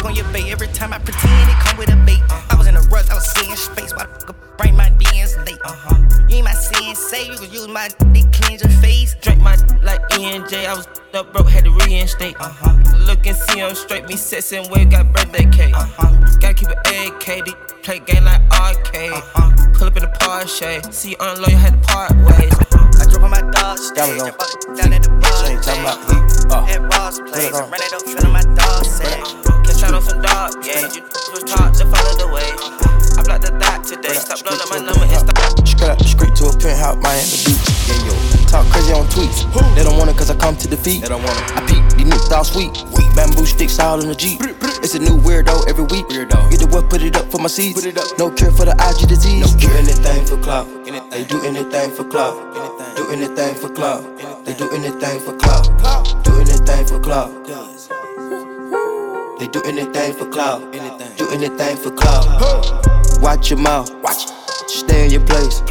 [SPEAKER 31] On your bait. Every time I pretend it come with a bait. I was in a rush, I was seeing space. Why the fuck bring my DNs late? Uh-huh. You ain't my sensei, you can use my dick cleanse your face.
[SPEAKER 32] Drink my like ENJ, I was up broke, had to reinstate. Uh-huh. Look and see him straight, me sexin' with got birthday cake. Uh-huh. Gotta keep it AK, they play game like arcade. Uh-huh. Pull up in the Porsche, see you unload, you had to part ways.
[SPEAKER 31] I drop on my dog stage.
[SPEAKER 32] That was
[SPEAKER 31] I fucked down at the bar.
[SPEAKER 32] Ain't talking about heat. Uh.
[SPEAKER 31] At Ross Place. I
[SPEAKER 33] come to defeat. Want. I peek, these niggas all sweet. Bamboo sticks all in the Jeep. It's a new weirdo every week. Weirdo. Get the what, put it up for my seeds. Put it up. No cure for the IG disease. No. Do anything for clout. They do anything for clout. Do anything for clout. They do anything for clout. Do anything for clout. They do anything for clout. Do anything for clout. Watch your mouth. Your place.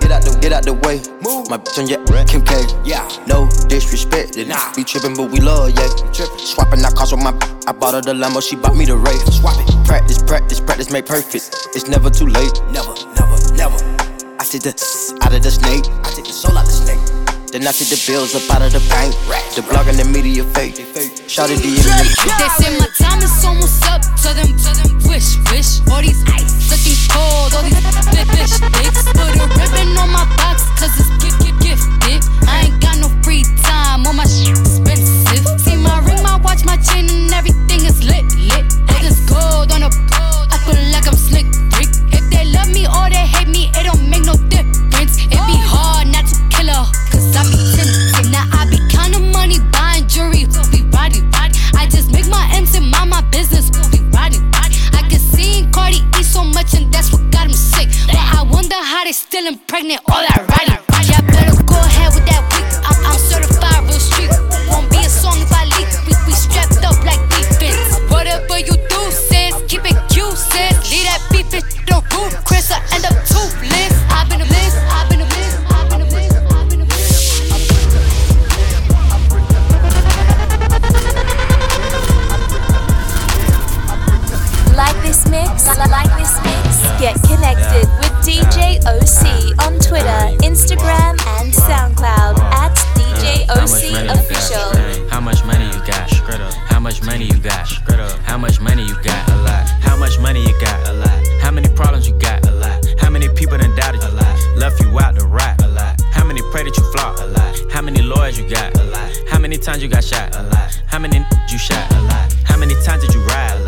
[SPEAKER 33] Get out the get out the way. Move. My bitch on your Kim K. Yeah. No disrespect. They nah. be tripping, but we love yeah. Swapping out cars with my. I bought her the Lambo. She bought me the Wraith. Swap it. Practice, practice, practice, make perfect. It's never too late. Never, never, never. I see the out of the snake. I take the soul out of the snake. Then I take the bills up out of the bank. The blog and the media fake. Shout it to you.
[SPEAKER 34] They say my time is almost up. Tell them, tell them, wish, wish. All these ice, looking cold. All these big fish sticks. Put a ribbon on my box, cause it's gift, gift, gifted. I ain't got no free time. All my shit expensive. See my ring, my watch, my chain, and everything is lit, lit. All this gold on i feel like I'm slick, Rick. If they love me or they hate me, it don't make no difference. It be hard I. Now I be counting money, buying jewelry. I just make my ends and mind my business, be body, body. I can see Cardi eat so much and that's what got him sick. But I wonder how they still impregnate all that riding. Y'all better go ahead with that week. I'm, I'm certified real street. Won't be a song if I leak. We, strapped up like defense. Whatever you do, sis, keep it cute, sis. Leave that beef it on roof, Chris. I end up
[SPEAKER 12] Twitter, Instagram, and SoundCloud at DJ OC Official.
[SPEAKER 35] How much money you got? How much money you got? How much money you got? A lot. How much money you got? A lot. How many problems you got? A lot. How many people done doubted you? A lot. Left you out to rot? A lot. How many pray that you flop? A lot. How many lawyers you got? A lot. How many times you got shot? A lot. How many you shot? A lot. How many times did you ride?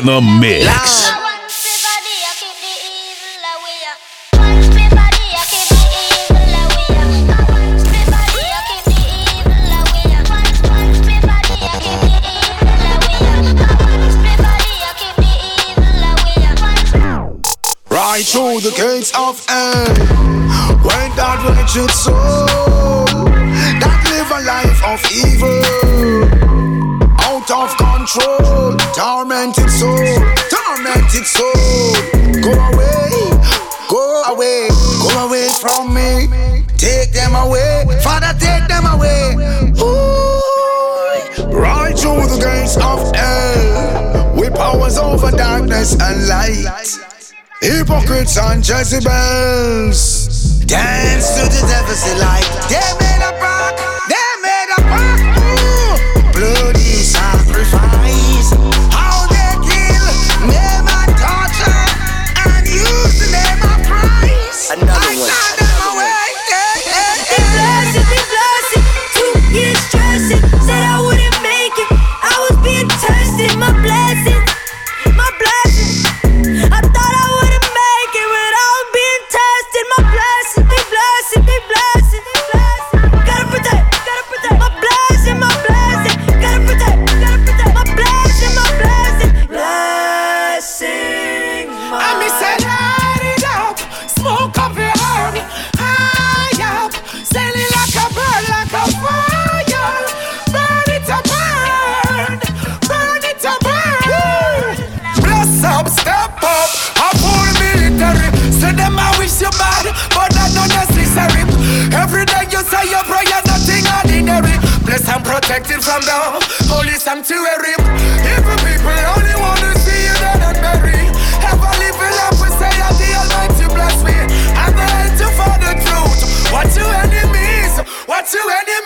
[SPEAKER 15] in the
[SPEAKER 30] mix.
[SPEAKER 32] through the gates of darkness and light. Hypocrites and Jezebels. Dance to the devil's delight. They
[SPEAKER 6] may Blessed
[SPEAKER 32] and protected from the holy sanctuary. Evil people only want to see you dead and buried. Ever living up and say that the Almighty bless me. I'm the head to find the truth. What you enemies, what you enemies.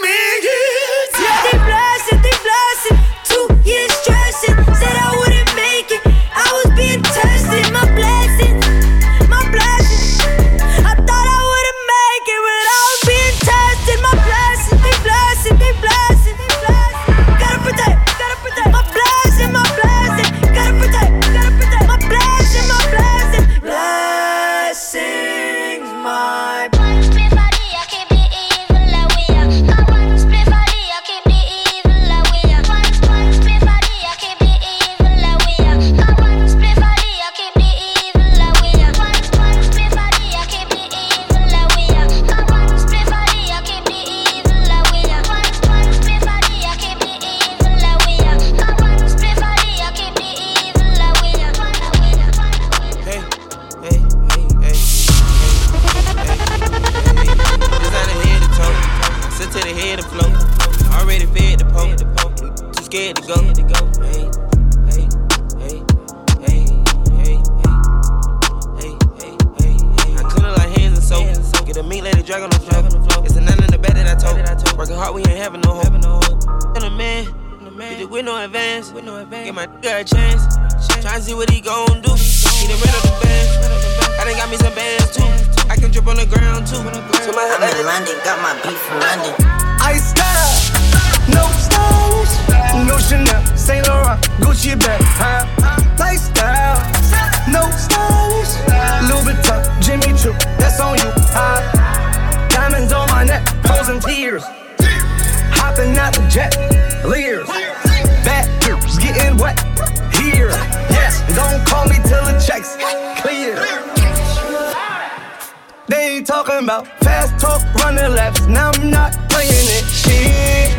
[SPEAKER 15] they ain't talking about. Fast talk, running laps, now I'm not playing it. Shit.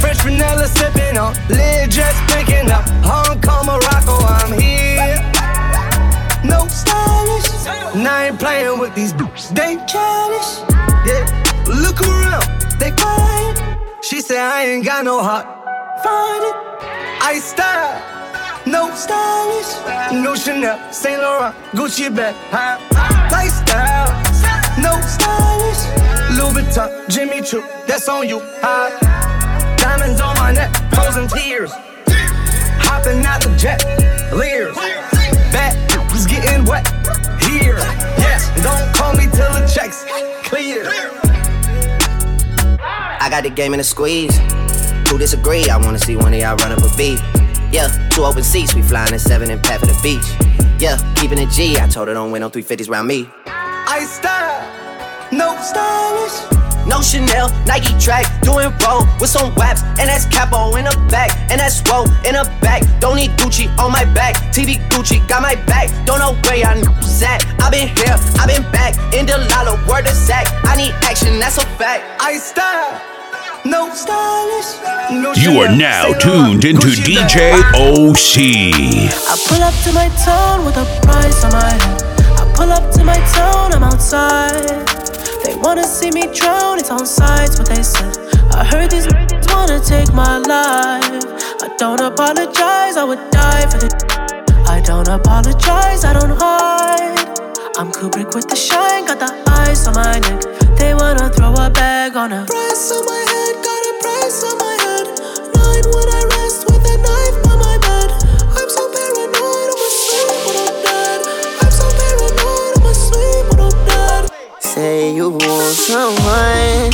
[SPEAKER 15] Fresh vanilla sipping on, lid just picking up. Hong Kong, Morocco, I'm here.
[SPEAKER 36] No stylish, now I ain't playing with these boots. They childish, yeah. Look around, they quiet. She said I ain't got no heart. Find it, I style. No stylish. No Chanel, Saint Laurent, Gucci bag. High lifestyle. No stylish. Louis Vuitton, Jimmy Choo. That's on you. High diamonds on my neck, frozen tears. Hopping out the jet, leers. Back was getting wet here. Yes, don't call me till the checks clear.
[SPEAKER 37] I got the game in a squeeze. Who disagree? I wanna see one of y'all run up a beat. Yeah, two open seats, we flying in seven and pat for the beach. Yeah, keeping it G. I told her don't win no 350s round me.
[SPEAKER 36] I style, no stylish.
[SPEAKER 37] No Chanel, Nike track, doing roll with some waps, and that's capo in the back, and that's roll in the back. Don't need Gucci on my back, TV Gucci got my back. Don't know where I'm at. I been here, I been back, in the lala, word of Zach. I need action, that's a fact.
[SPEAKER 36] I style, no stylish. No
[SPEAKER 15] You are now tuned into DJ. OC.
[SPEAKER 4] I pull up to my town with a price on my head. I pull up to my town, I'm outside. They wanna see me drown, it's on sides what they said. I heard these niggas wanna take my life. I don't apologize, I would die for the. I don't apologize, I don't hide. I'm Kubrick with the shine, got the ice on my neck. They wanna throw a bag on a price on my head,
[SPEAKER 5] Say you want someone.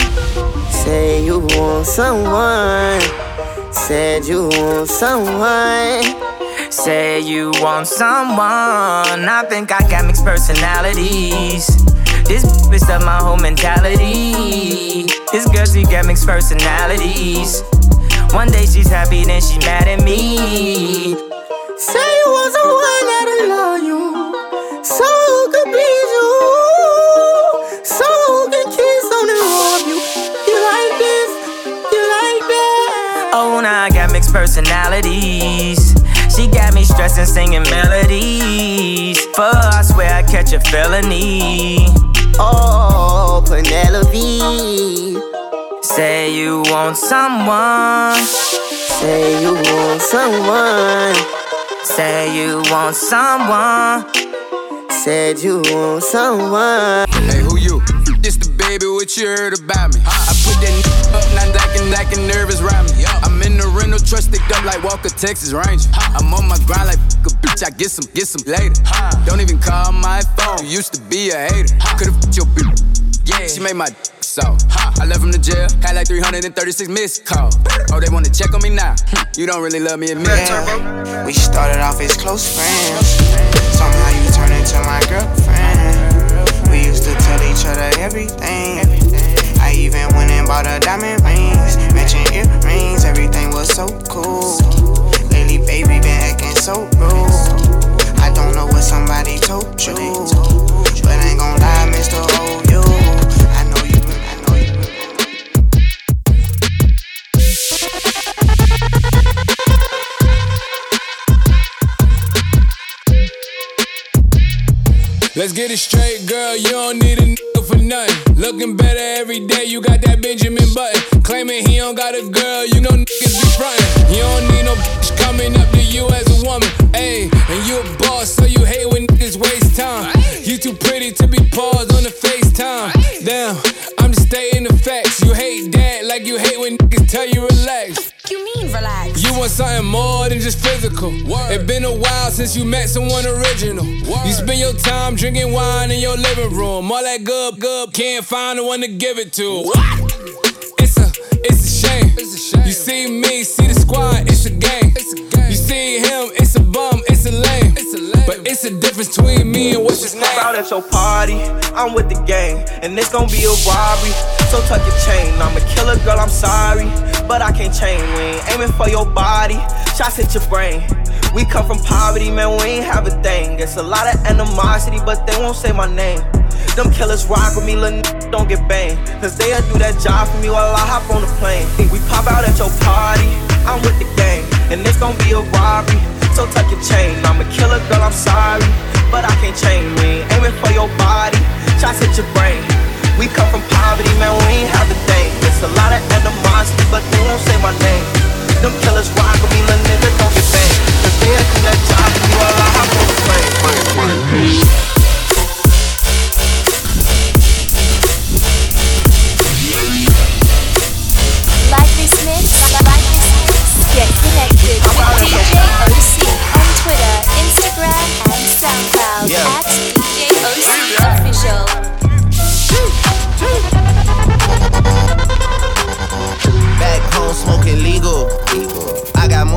[SPEAKER 5] Say you want someone. Said you want someone.
[SPEAKER 20] Say you want someone. I think I got mixed personalities. This bitch up my whole mentality. This girl, she got mixed personalities. One day she's happy, then she mad at me.
[SPEAKER 5] Say you want someone that'll love you. Someone who could please you. Someone who can kiss on and rub you. You like this? You like that?
[SPEAKER 20] Oh, now I got mixed personalities. She got me stressing, singing melodies. For I swear I catch a felony.
[SPEAKER 5] Oh, Penelope.
[SPEAKER 20] Say you want someone.
[SPEAKER 5] Say you want someone.
[SPEAKER 20] Say you want someone.
[SPEAKER 5] Said you want someone.
[SPEAKER 38] Hey, who you? This the baby, what you heard about me? I put that n- up, now acting, acting nervous around me. I'm in the rental truck, sticked up like Walker, Texas Ranger. I'm on my grind like f- a bitch, I get some, get some later. Don't even call my phone, you used to be a hater. Could've f- your bitch. Yeah, she made my d- so. I left from the jail, had like 336 missed calls. Oh, they wanna check on me now? You don't really love me, admit it.
[SPEAKER 33] Yeah, we started off as close friends. Somehow you turned into my girlfriend. We used to tell each other everything. I even went and bought her diamond rings, matching earrings. Everything was so cool. Lately, baby, been acting so rude. I don't know what somebody told you, but I ain't gon' lie, Mr. Oh,
[SPEAKER 38] Let's get it straight, girl. You don't need a nigga for nothing. Looking better every day. You got that Benjamin Button. Claiming he don't got a girl. You know niggas be frontin'. You don't need no bitch coming up to you as a woman. Ayy, and you a boss, so you hate when niggas waste time. You too pretty to be paused on the FaceTime. Damn, I'm just stating the facts. You hate that like you hate when niggas tell you relax.
[SPEAKER 39] You mean relax?
[SPEAKER 38] You want something more than just physical. It been a while since you met someone original. You spend your time drinking wine in your living room. All that good, good, can't find the one to give it to. What? It's a, it's a shame. You see me, see the squad, it's a game. You see him, it's a bum, it's a lame. But it's a difference between me and what's his name.
[SPEAKER 32] Out at your party, I'm with the gang, and it's gonna be a robbery. So tuck your chain. I'm a killer, girl, I'm sorry, but I can't change. We ain't aiming for your body, shots hit your brain. We come from poverty, man, we ain't have a thing. It's a lot of animosity, but they won't say my name. Them killers rock with me, little n- don't get banged. Cause they'll do that job for me while I hop on the plane. We pop out at your party, I'm with the gang, gonna be a robbery. So tuck your chain. I'm a killer, girl, I'm sorry. But I can't change me. Aiming for your body, shots hit your brain. We come from poverty, man, we ain't have the thing. It's a lot of animosity, but they won't say my name. Them killers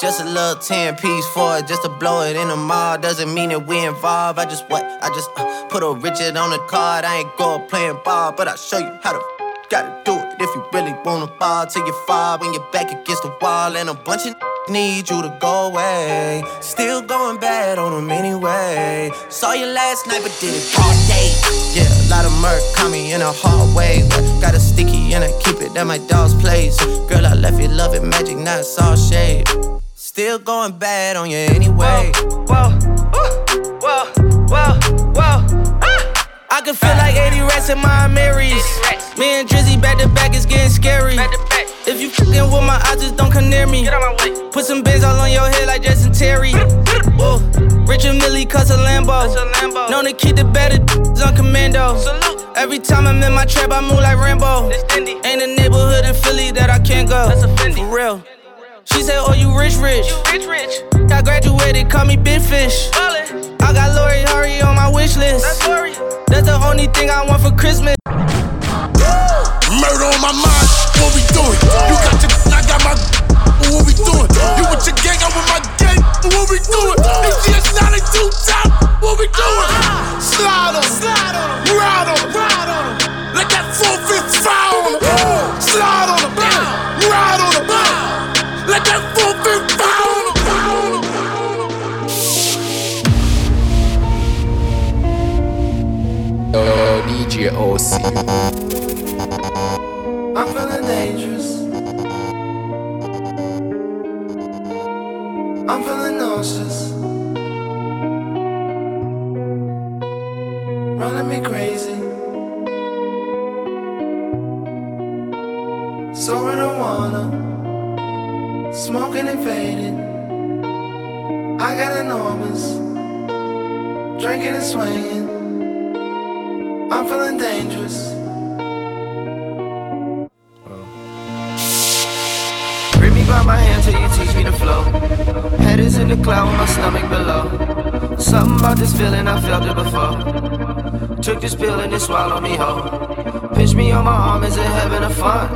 [SPEAKER 33] Just a little 10 piece for it, just to blow it in the mall. Doesn't mean that we involved. I just what? I just uh, put a Richard on the card. I ain't go playing ball, but I'll show you how to gotta do it. If you really wanna ball till you fall when you're back against the wall, and a bunch of need you to go away. Still going bad on them anyway. Saw you last night, but did it all day. Yeah, a lot of murk caught me in a hard way. Got a sticky and I keep it at my dog's place. Girl, I left you love it magic, not all shade. Still going bad on you anyway.
[SPEAKER 32] Whoa, whoa, whoa, whoa, whoa. ah. I can feel like 80 rats in my Marys. Me and Drizzy back to back is getting scary. Back to back. If you fucking with my eyes, just don't come near me. Get out my way. Put some bins all on your head like Jason Terry. Whoa. Richard Mille cuss a Lambo. Known to keep the better on commando. Salute. Every time I'm in my trap, I move like Rambo. Ain't a neighborhood in Philly that I can't go. That's a Fendi. For real. She said, Oh, you rich, rich. You rich, rich. I graduated, call me Big Fish. I got Lori Hurry on my wish list. That's Lori. That's the only thing I want for Christmas.
[SPEAKER 6] Murder on my mind, what we doing? You got your, I got my, what we doing? You with your gang, I'm with my gang,
[SPEAKER 32] Something about this feeling, I felt it before. Took this pill and it swallowed me whole. Pinch me on my arm, is it heaven or fun?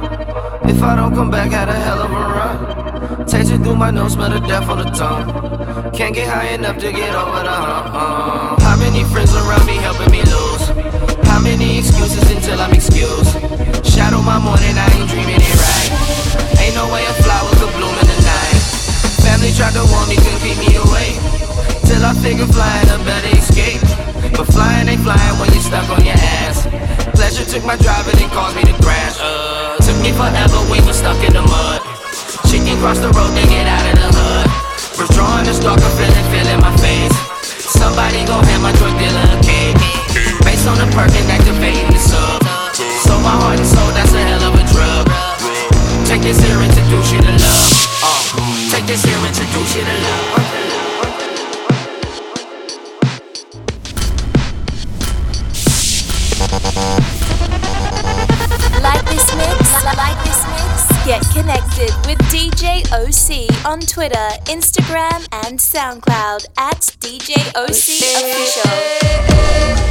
[SPEAKER 32] If I don't come back, had a hell of a run. Taste it through my nose, smell the death on the tongue. Can't get high enough to get over the hump. How many friends around me helping me lose? How many excuses until I'm excused? Shadow my morning, I ain't dreaming it right. Ain't no way a flower could bloom in the night. Family tried to warn me, couldn't keep me away. Till I figure flying a better escape. But flying ain't flying when you're stuck on your ass. Pleasure took my drive and caused me to crash. Uh, took me forever, we were stuck in the mud. Chicken crossed the road to get out of the hood. Withdrawing the stalker, feeling, feeling my face. Somebody gon' hand my drug dealer a cake. Based on the perk and activating the sub. So my heart and soul, that's a hell of a drug. Take this here, introduce you to love. Uh, take this here, introduce you to love.
[SPEAKER 12] Like this mix? Get connected with DJ OC on Twitter, Instagram, and SoundCloud at DJ OC Official.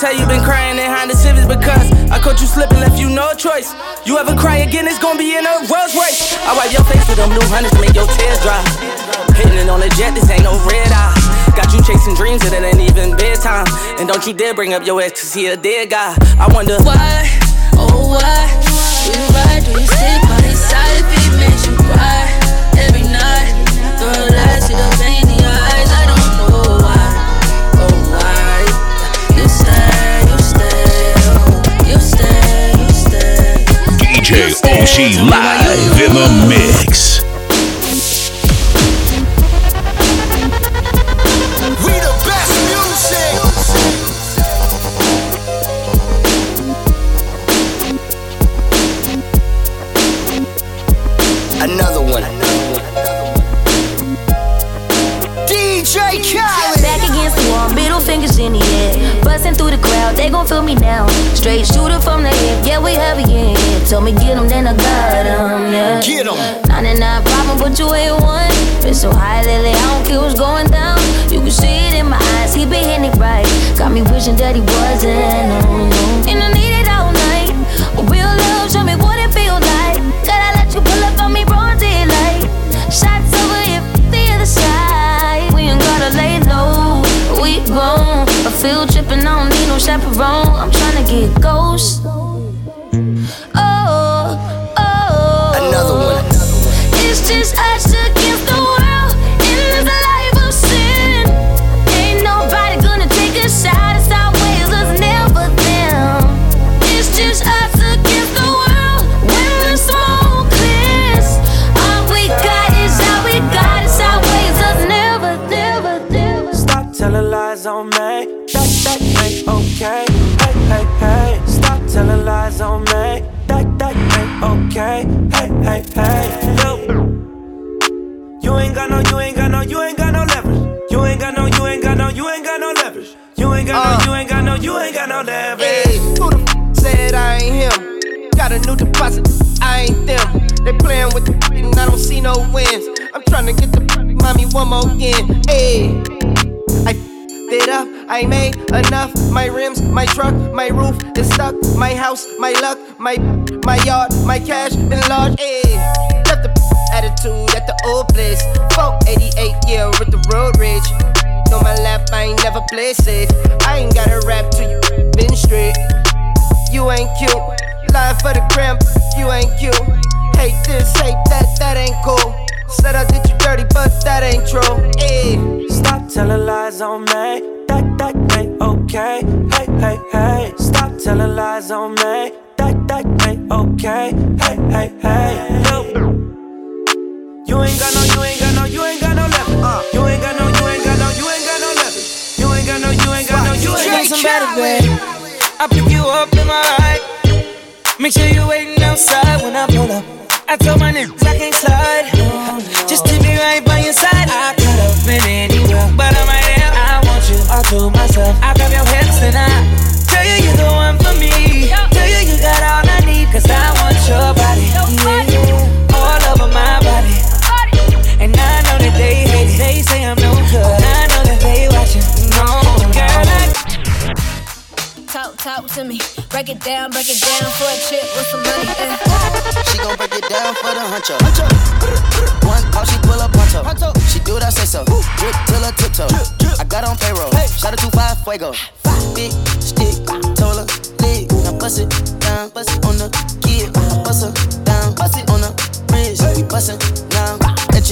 [SPEAKER 20] Tell you been crying behind the civics because I caught you slipping, left you no choice. You ever cry again, it's gonna be in a Rolls Royce. I wipe your face with them new hundreds to make your tears dry. Hitting it on the jet, this ain't no red eye. Got you chasing dreams that it ain't even bedtime. And don't you dare bring up your ex, cause he a dead guy. I wonder
[SPEAKER 2] Why, oh why, do you ride, do you stick by his side it makes you cry
[SPEAKER 15] OC live
[SPEAKER 40] wishing that he wasn't, no, no. And I need it all night. Real love, show me what it feel like. Gotta let you pull up on me, broad daylight. Shots over if the other side. We ain't gotta lay low, we grown. A field tripping, I don't need no chaperone. I'm tryna get ghost. Ain't got
[SPEAKER 20] no, you ain't got no leverage.
[SPEAKER 16] Who the said I ain't him? Got a new deposit, I ain't them. They playing with the and I don't see no wins. I'm trying to get the mommy one more in. Hey, I it up, I made enough. My rims, my truck, my roof is stuck. My house, my luck, my my yard, my cash enlarged. Hey, left the attitude at the old place. 488, yeah, with the road rage. On my lap, I ain't never play safe. I ain't got a rap to you, been straight. You ain't cute, lying for the gram, you ain't cute. Hate this, hate that, that ain't cool. Said I did you dirty, but that ain't true. Hey.
[SPEAKER 20] Stop telling lies on me. That that ain't okay. Hey hey hey. Stop telling lies on me. That that ain't okay. Hey hey hey. Yo. You ain't got no, you ain't got
[SPEAKER 2] babe. I pick you up in my ride.
[SPEAKER 4] Make sure you waiting outside when I pull up. I told my niggas I can't slide. Just to be right by your side. I could have been anywhere, but I'm right here. I want you all to myself. I grab your hips and I tell you you're the one
[SPEAKER 5] Talk, to me. Break it down, break it down for a chick with some money. eh.
[SPEAKER 41] She gon' break it down for the huncho. One call, she pull up pronto. She do what I say so. Drip till her tiptoe. I got on payroll. Shout out to five fuego. Five. Big stick, told her leg. Now bust it down, bust it on the kid. Bust her down, bust it on the bridge. We bustin' now. At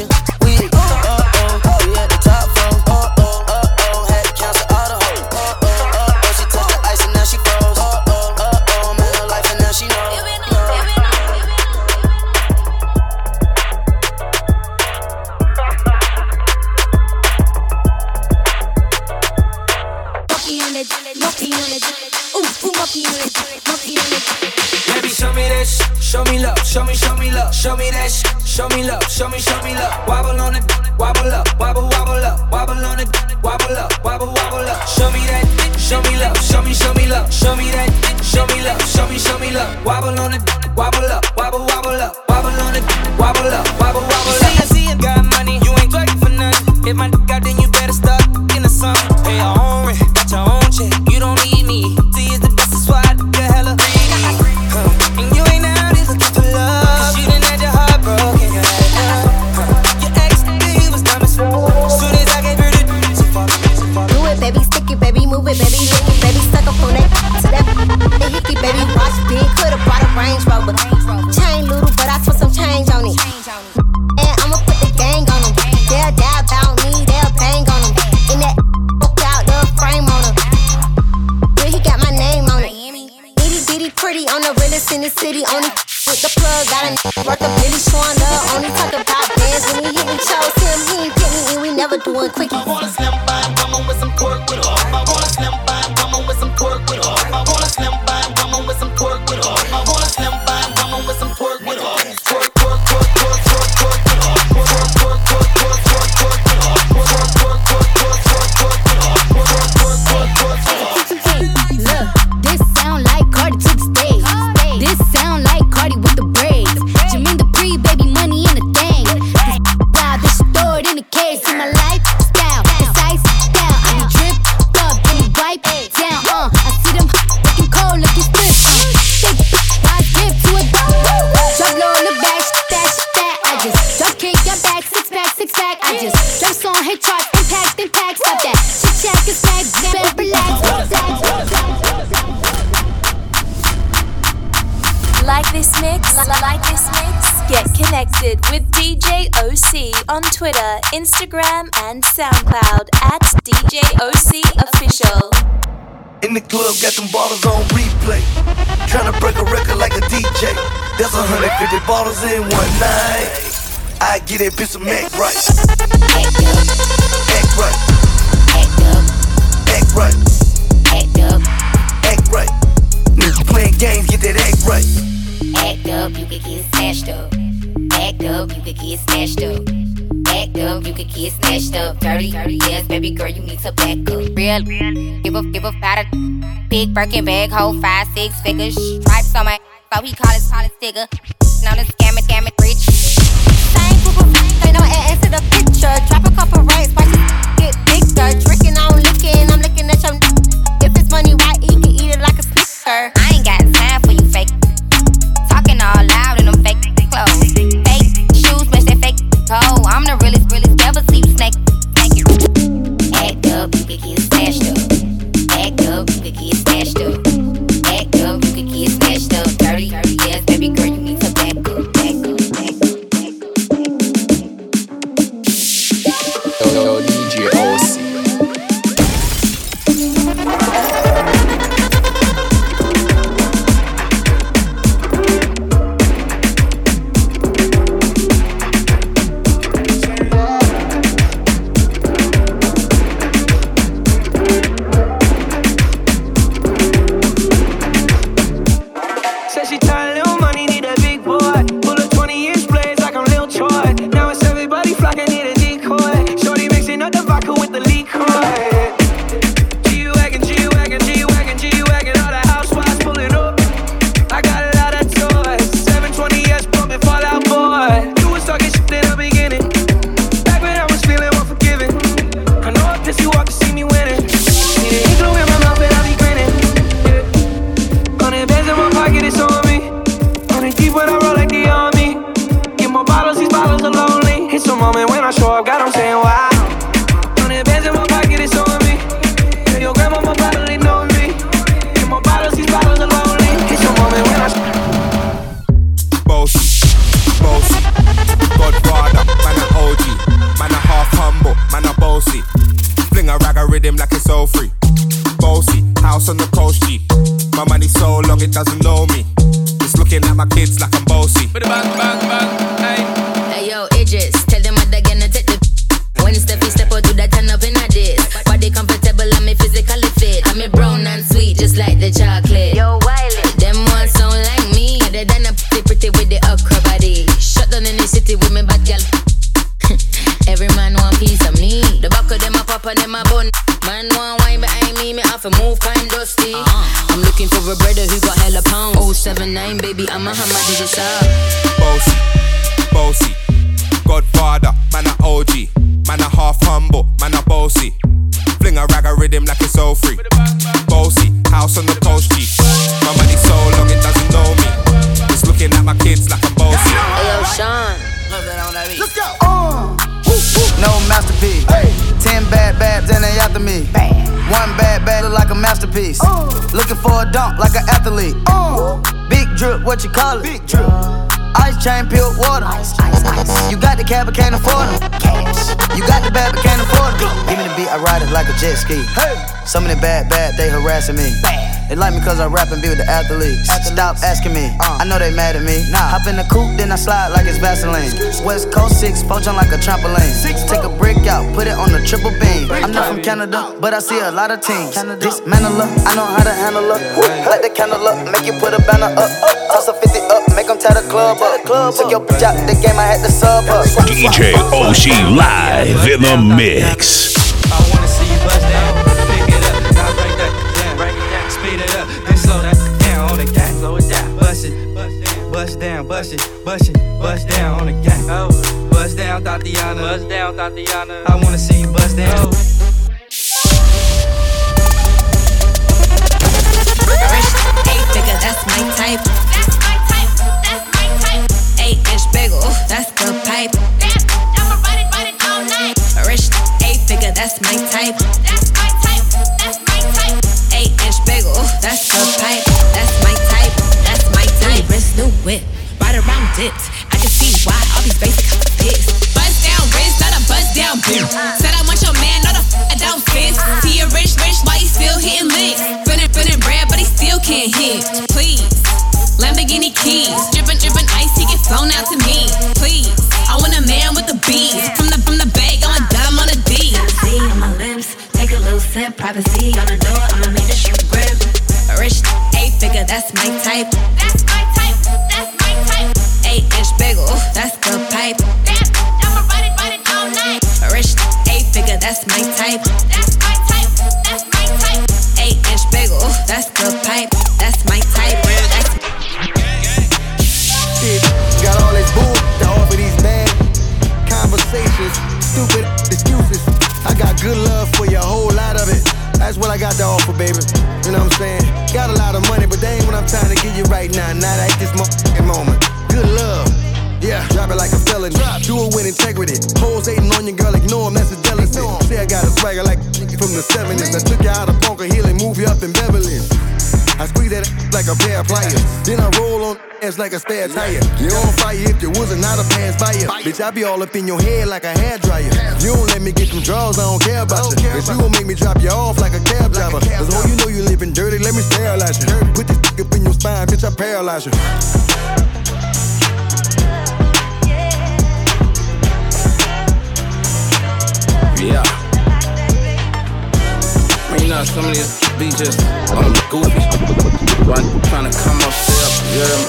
[SPEAKER 4] show me, show me love, show me that sh- show me love, show me, show me love. Wobble on it, wobble up, wobble, wobble up, wobble on it, wobble up, wobble, wobble up. Show me that, show me love, show me, show me love, show me that, show me love, show me, show me love. Wobble on it, wobble up, wobble, wobble up, wobble on it, wobble up, wobble, wobble up. See, I see you got money, you ain't twerking for nothing. If my dick out, then you better start in the sun. Pay your own rent, got your own check, you don't need me.
[SPEAKER 5] Range Rover. Chain little, but I put some change on it. And I'ma put the gang on them. They'll die about me, they'll bang on them. In that out the frame on them. Yeah, he got my name on it. Itty bitty pretty on the realest in the city. Only with the plug, got a worth a Billy showing up. Only talk about bands when he hit me, chose him. He ain't pick me, and we never doing quickie.
[SPEAKER 34] With some
[SPEAKER 12] Instagram, and SoundCloud at DJ OC Official.
[SPEAKER 38] In the club, got them bottles on replay. Tryna break a record like a DJ. That's 150 bottles in one night. I get that bitch some act right. Act right. Act up. Act right. Act up. Act right. Niggas playing games, get that act right.
[SPEAKER 42] Act up, you could get snatched up. Act up, you could get snatched up. Act up, you could get snatched up. Dirty, dirty, yes, baby girl, you need to back up. Real, give a, give a about a big Birkin bag, hold five, six figures. Stripes on my, so he call his, call his digger. Known as scam it, scam it, rich.
[SPEAKER 5] Same group of ain't no ass to the picture. Drop a couple racks, watch it get bigger. Drinking, I'm licking, I'm looking at your. If it's money, why eat? Can eat it like a snicker.
[SPEAKER 42] Up, you could get
[SPEAKER 43] jet ski. Some of the bad, bad, they harassing me. They like me cause I rap and be with the athletes. Stop asking me, I know they mad at me. Nah. Hop in the coupe, then I slide like it's Vaseline. West Coast 6, poach on like a trampoline. Six, Take a brick out, put it on the triple beam. I'm not from Canada, but I see a lot of teams. Dismantle her, I know how to handle her. Light the candle up, make you put a banner up. Toss a 50 up, make them tie the club up. Took your bitch out the game, I had to sub her.
[SPEAKER 15] DJ OC live in the mix.
[SPEAKER 44] Bust down, bust it, bust it, bust down on the gang. Oh, bust down, Tatiana. Bust down, Tatiana. I wanna see you bust down. Oh.
[SPEAKER 40] Eight figure, that's my type. That's my type. That's my type. Eight inch bagel, that's the pipe. I'ma ride it, ride it all night. Rich eight figure, that's my type. That's Please. Lamborghini keys, drippin', drippin' ice, he get flown out to me. Please, I want a man with the beats. From the from the bag, I'm a dime on a D. See on my lips, take a little sip. Privacy on the door, I'ma make the shit grip. Rich, eight figure, that's my type. That's my type. That's my type. Eight inch bagel, that's the pipe. I'ma ride it, ride it all night. Rich, eight figure, that's my type. That's
[SPEAKER 41] to give you right now, not at this mo- moment. Good love. Yeah, drop it like a felony. Do it with integrity. Hoes hating on your girl, ignore 'em, that's a jealousy. Say I got a swagger like from the 70s. I took you out of Bunker Hill and moved you up in Beverly. I squeeze that like a pair of pliers. Then I roll on ass like a spare tire. You on fire if you wasn't not a pass buyer. Bitch, I be all up in your head like a hair dryer. You don't let me get them draws, I don't care about you. Cause you gon' make me drop you off like a cab driver. Cause oh, you know you living dirty, let me sterilize you. Put this dick up in your spine, bitch, I paralyze you.
[SPEAKER 44] Yeah. Man, you know some of these be just on the goofy. Run, trying to come up there, you hear me?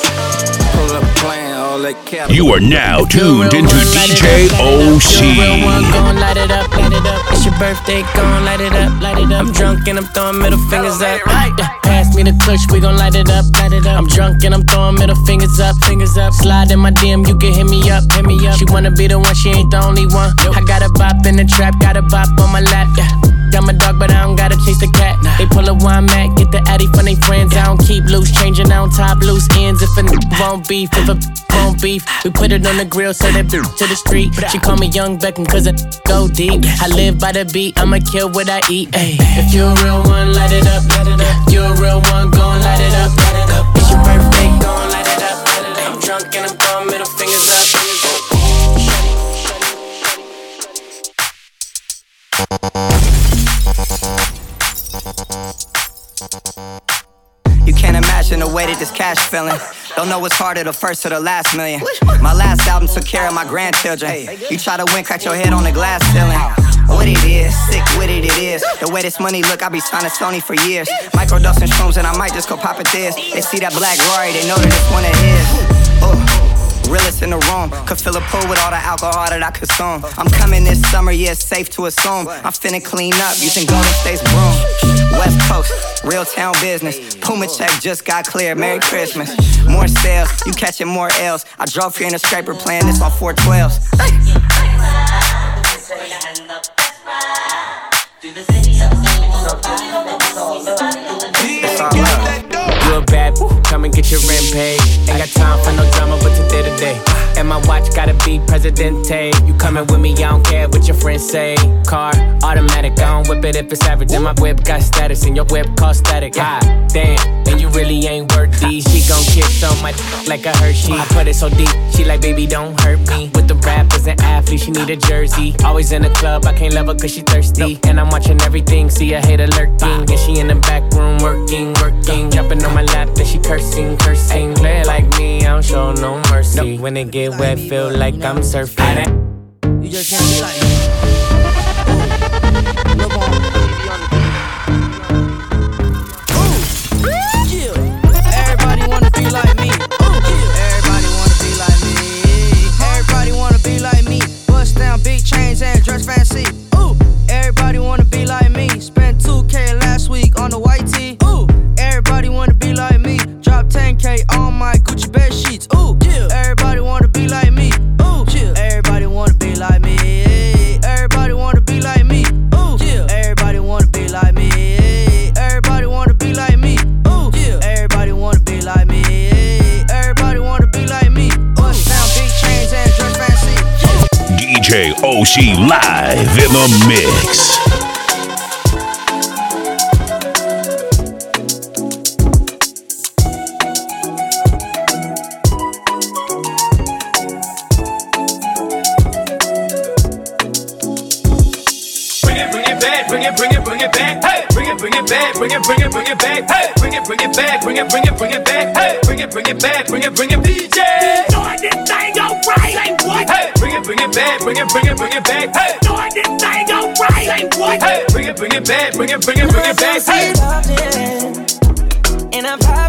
[SPEAKER 44] Pull up playing all that cap.
[SPEAKER 15] You are now tuned into DJ OC.
[SPEAKER 45] Real one, gon' light it up, light it up. It's your birthday, gon' light it up, light it up. I'm drunk and I'm throwing middle fingers up. Yeah, pass me the kush, we gon' light it up, light it up. I'm drunk and I'm throwing middle fingers up, fingers up. Slide in my DM, you can hit me up, hit me up. She wanna be the one, she ain't the only one. I got a bop in the trap, got a bop on my lap, yeah. I'm a dog, but I don't gotta chase the cat. They pull a wine mat, get the addy from they friends. I don't keep loose, changing on top loose ends. If a n- won't beef, if a won't beef, we put it on the grill, so that to the street. She call me Young Beckham, cause I go deep. I live by the beat, I'ma kill what I eat. Ay. If you a real one, light it up, light it up. You a real one, gon' light it up, light it up. It's your birthday, gon' light it up, light it up. I'm drunk and I'm throwing middle fingers up, fingers up.
[SPEAKER 46] You can't imagine the way that this cash feeling.
[SPEAKER 47] Don't know what's harder, the first or the last million. My last album took care of my grandchildren. You try to win, crack your head on the glass ceiling. What it is, sick with it, it is. The way this money look, I be signing Sony for years. Microdosing shrooms, and I might just go pop it this. They see that black Rory, they know that it's one of his. Oh. Realest in the room, could fill a pool with all the alcohol that I consume. I'm coming this summer, yeah, it's safe to assume. I'm finna clean up using Golden State's broom. West Coast, real town business. Puma check just got clear. Merry Christmas. More sales, you catching more L's. I drove here in a scraper playing this on 412s.
[SPEAKER 45] Get your rent paid. Ain't got time for no drama, but today today. And my watch gotta be Presidente. You coming with me, I don't care what your friends say. Car, automatic, I don't whip it if it's average. And my whip got status, and your whip cost static. Ah, damn, and you really ain't worth these. She gon' kiss on my like a Hershey. I put it so deep, she like, baby, don't hurt me. With the rappers and athletes, she need a jersey. Always in the club, I can't love her cause she thirsty. And I'm watching everything, see a hater lurking. And she in the back room working, working. Jumping on my lap, then she cursing, cursing. Play like me, I don't show no mercy. When it get wet, feel like I'm surfing.
[SPEAKER 16] You just can't be Everybody wanna be like me. Everybody wanna be like me. Everybody wanna be like me. Bust down big chains and dress fancy. Ooh. Everybody wanna be like me. Spent 2K last week on the white tee. Ooh. Everybody wanna be like me. Drop 10K on my Gucci bed sheets. Ooh. Everybody wanna be like me. Ooh. Everybody wanna be like me. Everybody wanna be like me. Ooh. Everybody wanna be like me. Everybody wanna be like me. Ooh. Everybody wanna be like me. Everybody wanna be like me. Bust down big chains and dress fancy.
[SPEAKER 15] DJ OC live in the mix.
[SPEAKER 4] Back, bring it, bring it, bring it back. Hey, doing this thing alright, say what? Hey, bring it, bring it back, bring it, bring it, bring it back. Hey.
[SPEAKER 48] And I probably should've